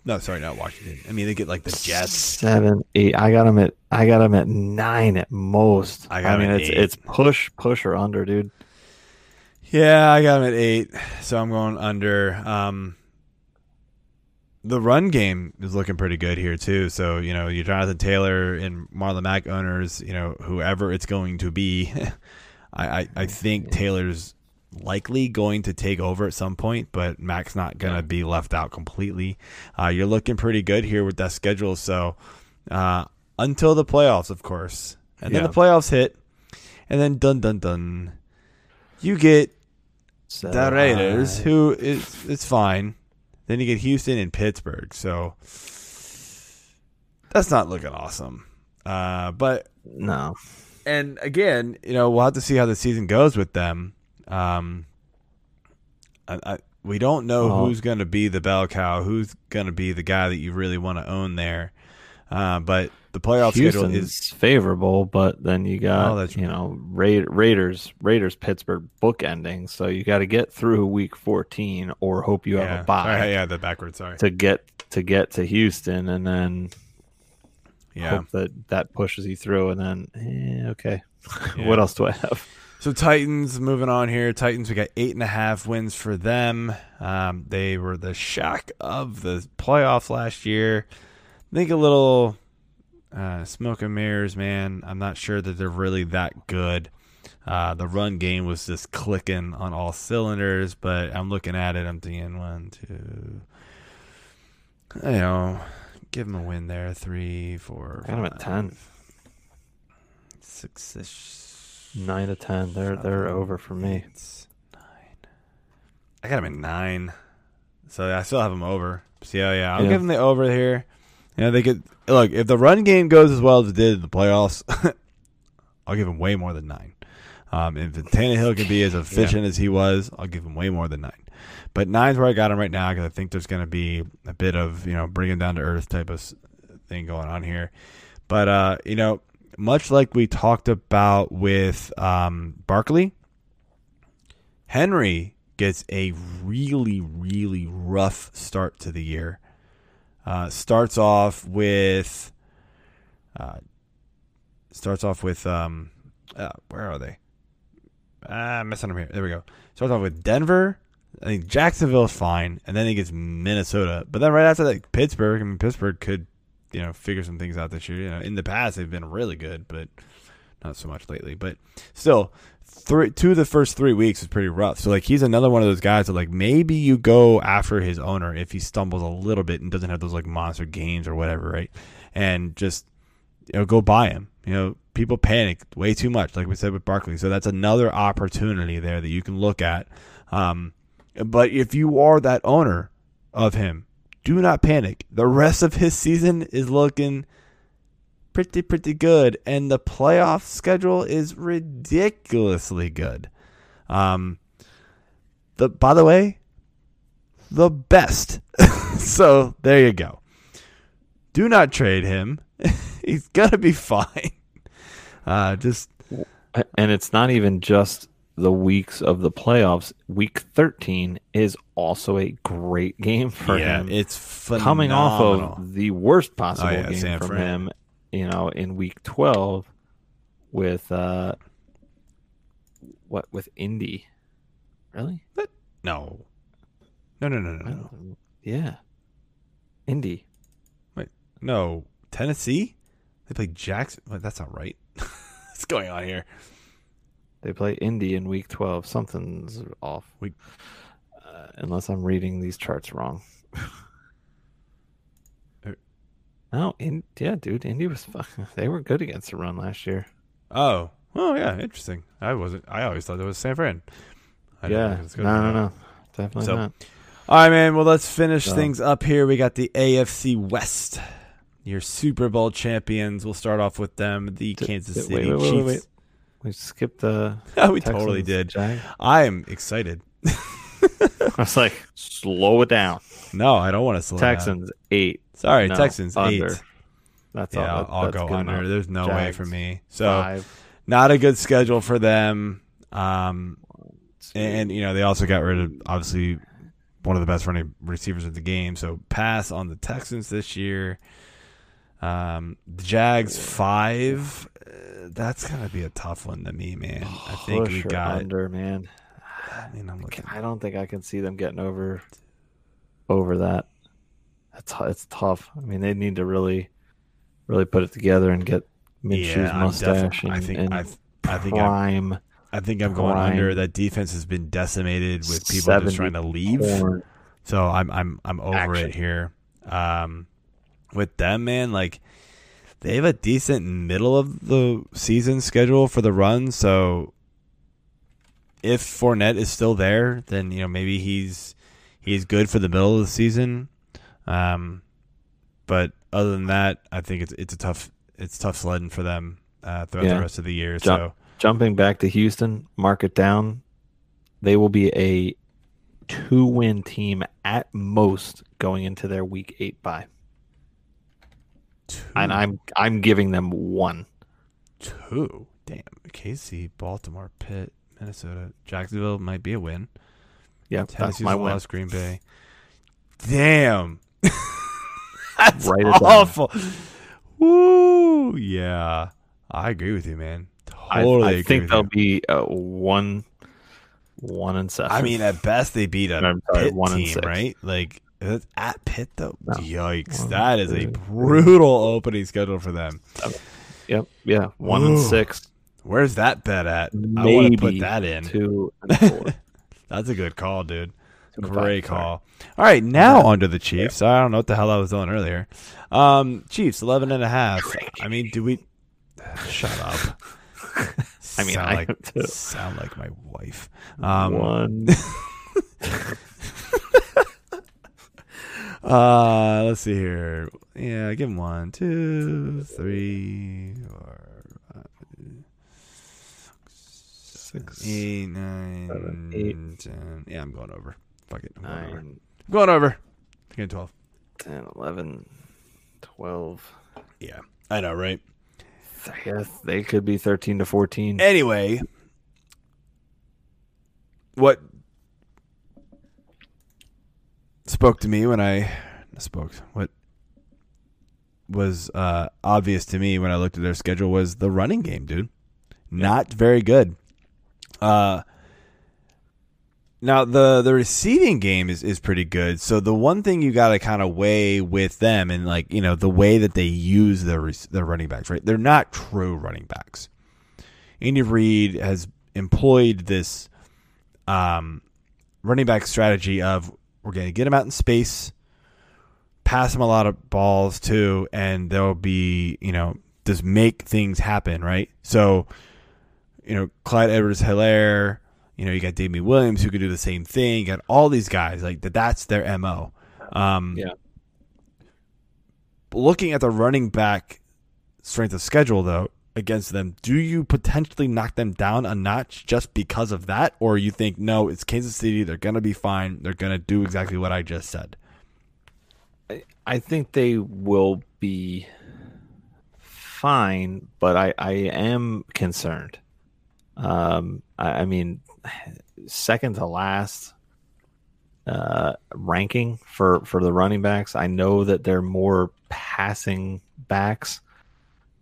no, sorry, not Washington. I mean, they get like the Jets. seven, eight. I got them at I got them at nine at most. I got 'em mean, it's eight. it's push push or under, dude. Yeah, I got them at eight, so I'm going under. Um, the run game is looking pretty good here too. So you know, you Jonathan Taylor and Marlon Mack owners, you know, whoever it's going to be, I, I I think Taylor's likely going to take over at some point, but Mack's not going to be left out completely. Uh, you're looking pretty good here with that schedule. So uh, until the playoffs, of course, and then the playoffs hit, and then dun dun dun, you get So, the Raiders, uh, who is it's fine. Then you get Houston and Pittsburgh, so that's not looking awesome. Uh, but no, and again, you know, we'll have to see how the season goes with them. Um, I, I, we don't know Well- who's going to be the bell cow, who's going to be the guy that you really want to own there. Uh, but the playoff schedule is favorable, but then you got Oh, that's- you know Ra- Raiders Raiders Pittsburgh bookending. so you got to get through Week 14 or hope you yeah, have a bye Sorry, yeah, the backwards. Sorry. to get to get to Houston, and then Yeah. hope that that pushes you through, and then eh, okay, Yeah. what else do I have? So Titans moving on here. Titans we got eight and a half wins for them. Um, they were the shock of the playoffs last year. I think a little uh, smoke and mirrors, man. I'm not sure that they're really that good. Uh, the run game was just clicking on all cylinders, but I'm looking at it. I'm thinking one, two. You know, give them a win there. Three, four, Got 'em at 10. five, six-ish. Nine to ten, they're they're over for me. It's nine. I got him at nine, so I still have him over. So yeah, yeah, I'll Yeah. give him the over here. You know, they could look if the run game goes as well as it did in the playoffs. I'll give him way more than nine. Um, if Tannehill can be as efficient as he was, I'll give him way more than nine. But nine's where I got him right now because I think there's going to be a bit of you know bringing down to earth type of thing going on here. But uh, you know, much like we talked about with um, Barkley, Henry gets a really, really rough start to the year. Uh, starts off with, uh, starts off with, um, uh, where are they? Ah, messing up here. There we go. Starts off with Denver. I think Jacksonville's fine, and then he gets Minnesota. But then right after that, Pittsburgh. I mean, Pittsburgh could, you know, figure some things out this year. You know, in the past they've been really good, but not so much lately. But still, three two of the first three weeks is pretty rough. So like he's another one of those guys that like maybe you go after his owner if he stumbles a little bit and doesn't have those like monster games or whatever, right? And just you know go buy him. You know people panic way too much, like we said with Barkley. So that's another opportunity there that you can look at. Um, but if you are that owner of him, do not panic. The rest of his season is looking pretty pretty good. And the playoff schedule is ridiculously good. Um the by the way the best. So there you go. Do not trade him. He's gonna be fine. Uh just And it's not even just the weeks of the playoffs. Week 13 is also a great game for yeah him. it's phenomenal. Coming off of the worst possible Oh, yeah, game San from Fran. him, you know, in week 12 with uh what with Indy. Really? no no no no no no Yeah. Indy. Wait. No tennessee they play jackson Wait, that's not right what's going on here They play Indy in week 12. Something's off. Week- Uh, unless I'm reading these charts wrong. Er- no, in, yeah, dude, Indy was fu- they were good against the run last year. oh oh yeah interesting i wasn't i always thought it was san fran I yeah, no, no, no, definitely So- not. All right, man. Well, let's finish So- things up here. We got the AFC West, your Super Bowl champions. We'll start off with them, the D- Kansas City wait, wait, wait, wait, Chiefs. We skipped the. we totally did. Jag. I am excited. I was like, slow it down. No, I don't want to slow down. Texans eight. Sorry, No, Texans under. eight. That's Yeah, all. I'll, I'll that's go good under. enough. There's no way for me. So Five. not a good schedule for them. Um, and you know they also got rid of obviously one of the best running receivers of the game. So pass on the Texans this year. Um, the Jags five. Uh, that's gonna be a tough one to me, man. I think we got. under, man. I mean, I'm looking. I don't think I can see them getting over over that. It's it's tough. I mean, they need to really, really put it together and get Minshew's Yeah, mustache definitely- I and, think and I, I think I'm, I think I'm going prime under. That defense has been decimated with people just trying to leave. So I'm I'm I'm over Action. it here. Um, with them, man, like they have a decent middle of the season schedule for the run. So if Fournette is still there, then you know maybe he's he's good for the middle of the season. Um, but other than that, I think it's it's a tough it's tough sledding for them uh, throughout Yeah. the rest of the year. Jump- So Jumping back to Houston, mark it down. they will be a two win team at most going into their week eight bye. And I'm I'm giving them one. two. Damn. KC, Baltimore, Pitt, Minnesota, Jacksonville might be a win. Yeah, that's Tennessee's my win. Green Bay. Damn. That's down. awful. Woo. Yeah. I agree with you, man. I, Totally I agree think they'll you. be uh, one, one and seven. I mean, at best they beat a sorry, Pitt one and team, six. right? Like that's at Pitt though. No. Yikes! One, that is a brutal opening schedule for them. yep, yeah, one and six, Where's that bet at? I want to put that in. two and four. That's a good call, dude. Great call. All right, now on to the Chiefs. I don't know what the hell I was doing earlier. Um, Chiefs, 11 and a half. I mean, do we... Shut up. I mean, sound I like, sound like my wife. Um, one. Uh, let's see here. Yeah, give him one, two, three, four, five, Six, eight, nine, seven, eight. ten. Yeah, I'm going over. Fuck it. I'm going over. nine, I'm going over. Again, 12. 10, 11, 12. Yeah, I know, right? Yeah, they could be 13 to 14. Anyway, what spoke to me when I spoke what was uh, obvious to me when I looked at their schedule was the running game, dude. Not very good. Uh, now the the receiving game is is pretty good. So the one thing you got to kind of weigh with them and like you know the way that they use their their running backs, right? They're not true running backs. Andy Reid has employed this um, running back strategy of we're going to get him out in space, pass him a lot of balls too, and there'll be you know just make things happen, right? So you know Clyde Edwards Helaire, you know you got Damien Williams who could do the same thing. You got all these guys like that. That's their mo. Um, Yeah. Looking at the running back strength of schedule though against them, do you potentially knock them down a notch just because of that, or you think no, it's Kansas City, they're gonna be fine, they're gonna do exactly what I just said? I think they will be fine, but I, I am concerned. Um, I, I mean, second to last uh, ranking for, for the running backs. I know that they're more passing backs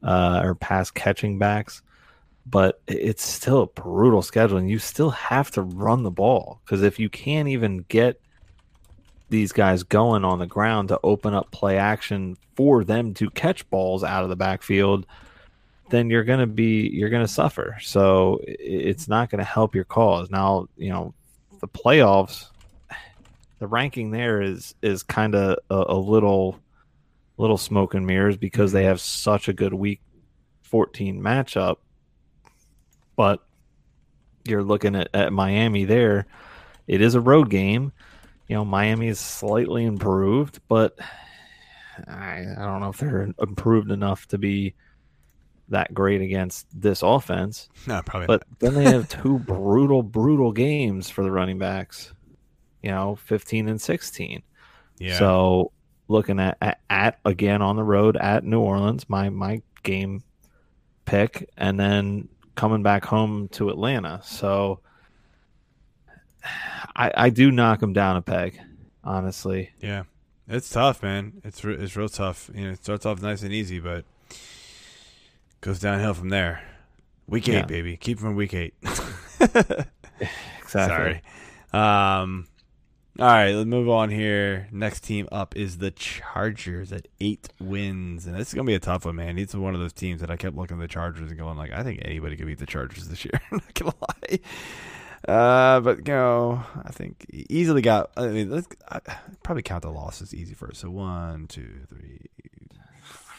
uh, or pass catching backs, but it's still a brutal schedule, and you still have to run the ball because if you can't even get these guys going on the ground to open up play action for them to catch balls out of the backfield, then you're going to be you're going to suffer. So it's not going to help your cause. Now, you know, the playoffs the ranking there is is kind of a, a little little smoke and mirrors because they mm-hmm. have such a good week 14 matchup. But you're looking at, at Miami there. It is a road game you know, Miami is slightly improved, but I, I don't know if they're improved enough to be that great against this offense. No, probably But then they have two brutal, brutal games for the running backs, you know, 15 and 16. yeah. So looking at, at, at again on the road at New Orleans, my, my game pick, and then coming back home to Atlanta. So I, I do knock them down a peg, honestly. Yeah, it's tough, man. It's re- it's real tough. You know, it starts off nice and easy, but goes downhill from there. Week eight, Yeah. baby. Keep from week eight. Exactly. Sorry. Um. All right, let's move on here. Next team up is the Chargers at eight wins, and this is gonna be a tough one, man. It's one of those teams that I kept looking at the Chargers and going like, I think anybody could beat the Chargers this year. Not gonna lie. Uh, but you know, I think easily got. I mean, let's I, probably count the losses easy first. So one, two, three.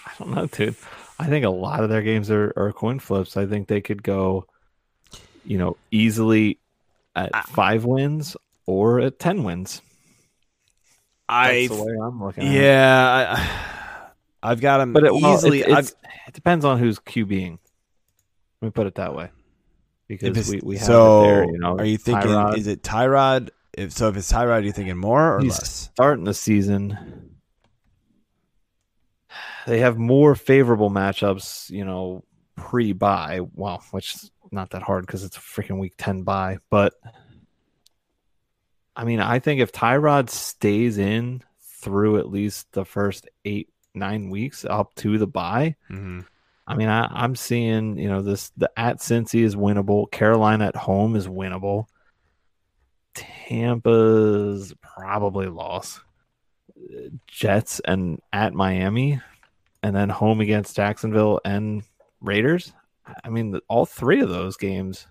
I don't know, dude. I think a lot of their games are, are coin flips. I think they could go, you know, easily at Ah. five wins or at 10 wins. I That's the way I'm looking at yeah, I, I've got them But it, well, easily. it, I've, it depends on who's QBing. Let me put it that way. because we, we have so it there. You know, are you thinking Tyrod. is it Tyrod? If so, if it's Tyrod, are you thinking more or He's less? starting the season. They have more favorable matchups, you know, pre bye. Well, which is not that hard because it's a freaking week 10 bye. But I mean, I think if Tyrod stays in through at least the first eight, nine weeks up to the bye, hmm I mean, I, I'm seeing, you know, this the at Cincy is winnable. Carolina at home is winnable. Tampa's probably loss. Jets and at Miami, and then home against Jacksonville and Raiders. I mean, all three of those games,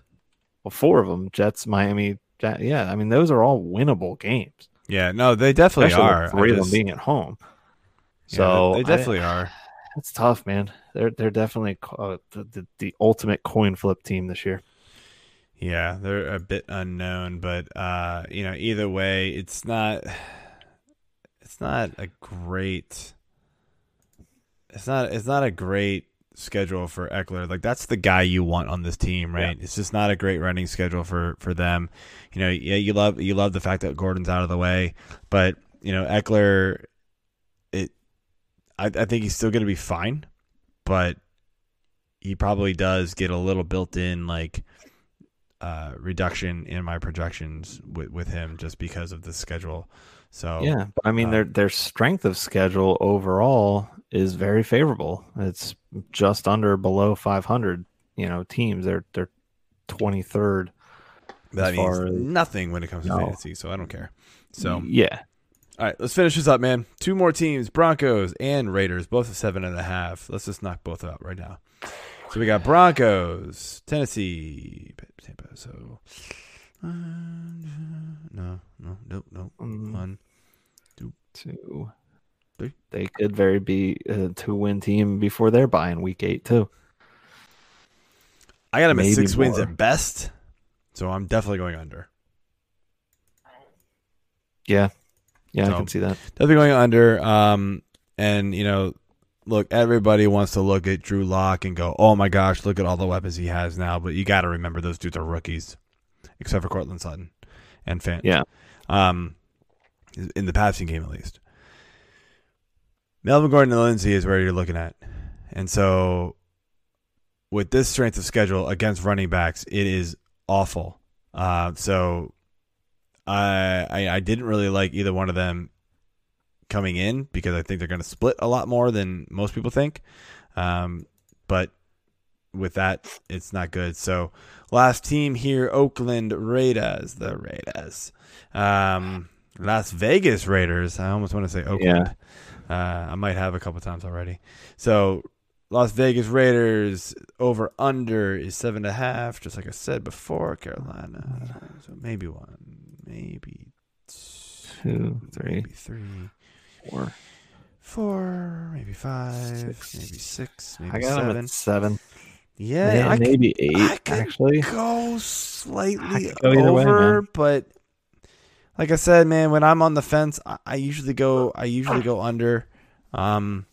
well, four of them, Jets, Miami, yeah. I mean, those are all winnable games. Yeah, no, they definitely Especially are. three I of them being at home. yeah, So they I- definitely are. It's tough, man. They're they're definitely uh, the, the the ultimate coin flip team this year. Yeah, they're a bit unknown, but uh, you know, either way, it's not it's not a great it's not it's not a great schedule for Ekeler. Like that's the guy you want on this team, right? It's just not a great running schedule for for them. You know, yeah, you love you love the fact that Gordon's out of the way, but you know, Ekeler it I, I think he's still going to be fine, but he probably does get a little built in like uh, reduction in my projections with, with him just because of the schedule. So Yeah, I mean um, their their strength of schedule overall is very favorable. It's just under below 500, you know, teams. They're they're 23rd. that means as- nothing when it comes to fantasy. So I don't care. So yeah, all right, let's finish this up, man. Two more teams: Broncos and Raiders, both at seven and a half. Let's just knock both out right now. So we got Broncos, Tennessee, Tampa. So uh, no, no, nope, nope. Mm. One. two. Three. They could very be a two win team before they're buying week eight too. I got him at Maybe six wins at best. So I'm definitely going under. Yeah, yeah, So- I can see that. Definitely going under. Um, and you know, look, everybody wants to look at Drew Lock and go, "Oh my gosh, look at all the weapons he has now." But you got to remember those dudes are rookies, except for Courtland Sutton and Fant. Yeah. Um, in the passing game at least. Melvin Gordon and Lindsay is where you're looking at, and so with this strength of schedule against running backs, it is awful. Uh, so I, I I didn't really like either one of them coming in because I think they're going to split a lot more than most people think. Um, but with that, it's not good. So last team here, Oakland Raiders, the Raiders, um, Las Vegas Raiders. I almost want to say Oakland. Uh, I might have a couple times already. So Las Vegas Raiders over under is seven and a half, just like I said before. Carolina, so maybe one, maybe Two, three, maybe three, four. four, maybe five, Six. maybe six, maybe I got them seven. at seven. Yeah, Yeah, I could maybe eight I could actually. go slightly could go either way, over, but like I said, man, when I'm on the fence, I, I usually go. I usually go under. Um,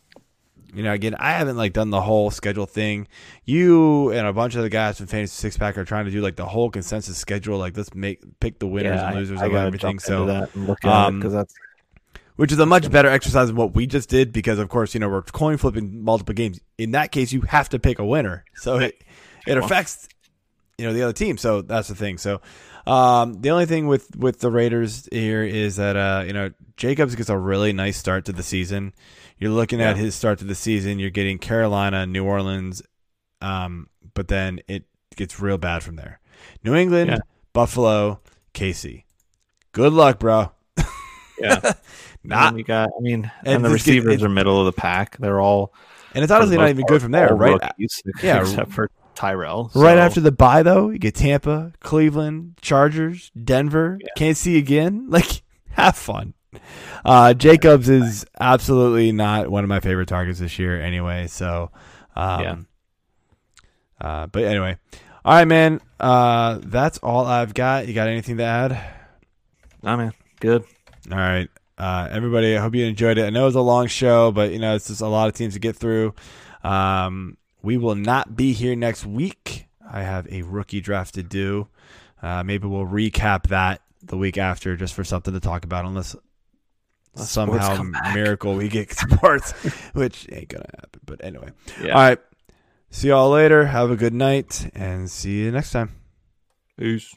you know, again, I haven't like done the whole schedule thing. You and a bunch of the guys from Fantasy Six Pack are trying to do like the whole consensus schedule. Like, let's make pick the winners Yeah, and losers I of everything. So that and look at um, it because that's which is a much better exercise than what we just did because of course you know we're coin flipping multiple games in that case you have to pick a winner so it it affects you know the other team so that's the thing so um, the only thing with with the raiders here is that uh, you know jacobs gets a really nice start to the season you're looking at his start to the season you're getting carolina new orleans um, but then it gets real bad from there new england Yeah. buffalo kc good luck bro yeah. not And you got. I mean, And and, the receivers it- are middle of the pack. They're all And it's honestly not even part, good from there, right? rookies, Yeah. except for Tyrell. Right after the bye, though, you get Tampa, Cleveland, Chargers, Denver. Yeah. Can't see again. Like, have fun. Uh, Jacobs is absolutely not one of my favorite targets this year, anyway. So, um, Yeah. Uh, but anyway, all right, man. Uh, that's all I've got. You got anything to add? Nah, man, good. All right. Uh, everybody, I hope you enjoyed it. I know it was a long show, but you know, it's just a lot of teams to get through. Um, we will not be here next week. I have a rookie draft to do. Uh, maybe we'll recap that the week after just for something to talk about, unless Unless sports somehow miracle we get sports, which ain't gonna happen. But anyway, Yeah. all right. See y'all later. Have a good night, and see you next time. Peace.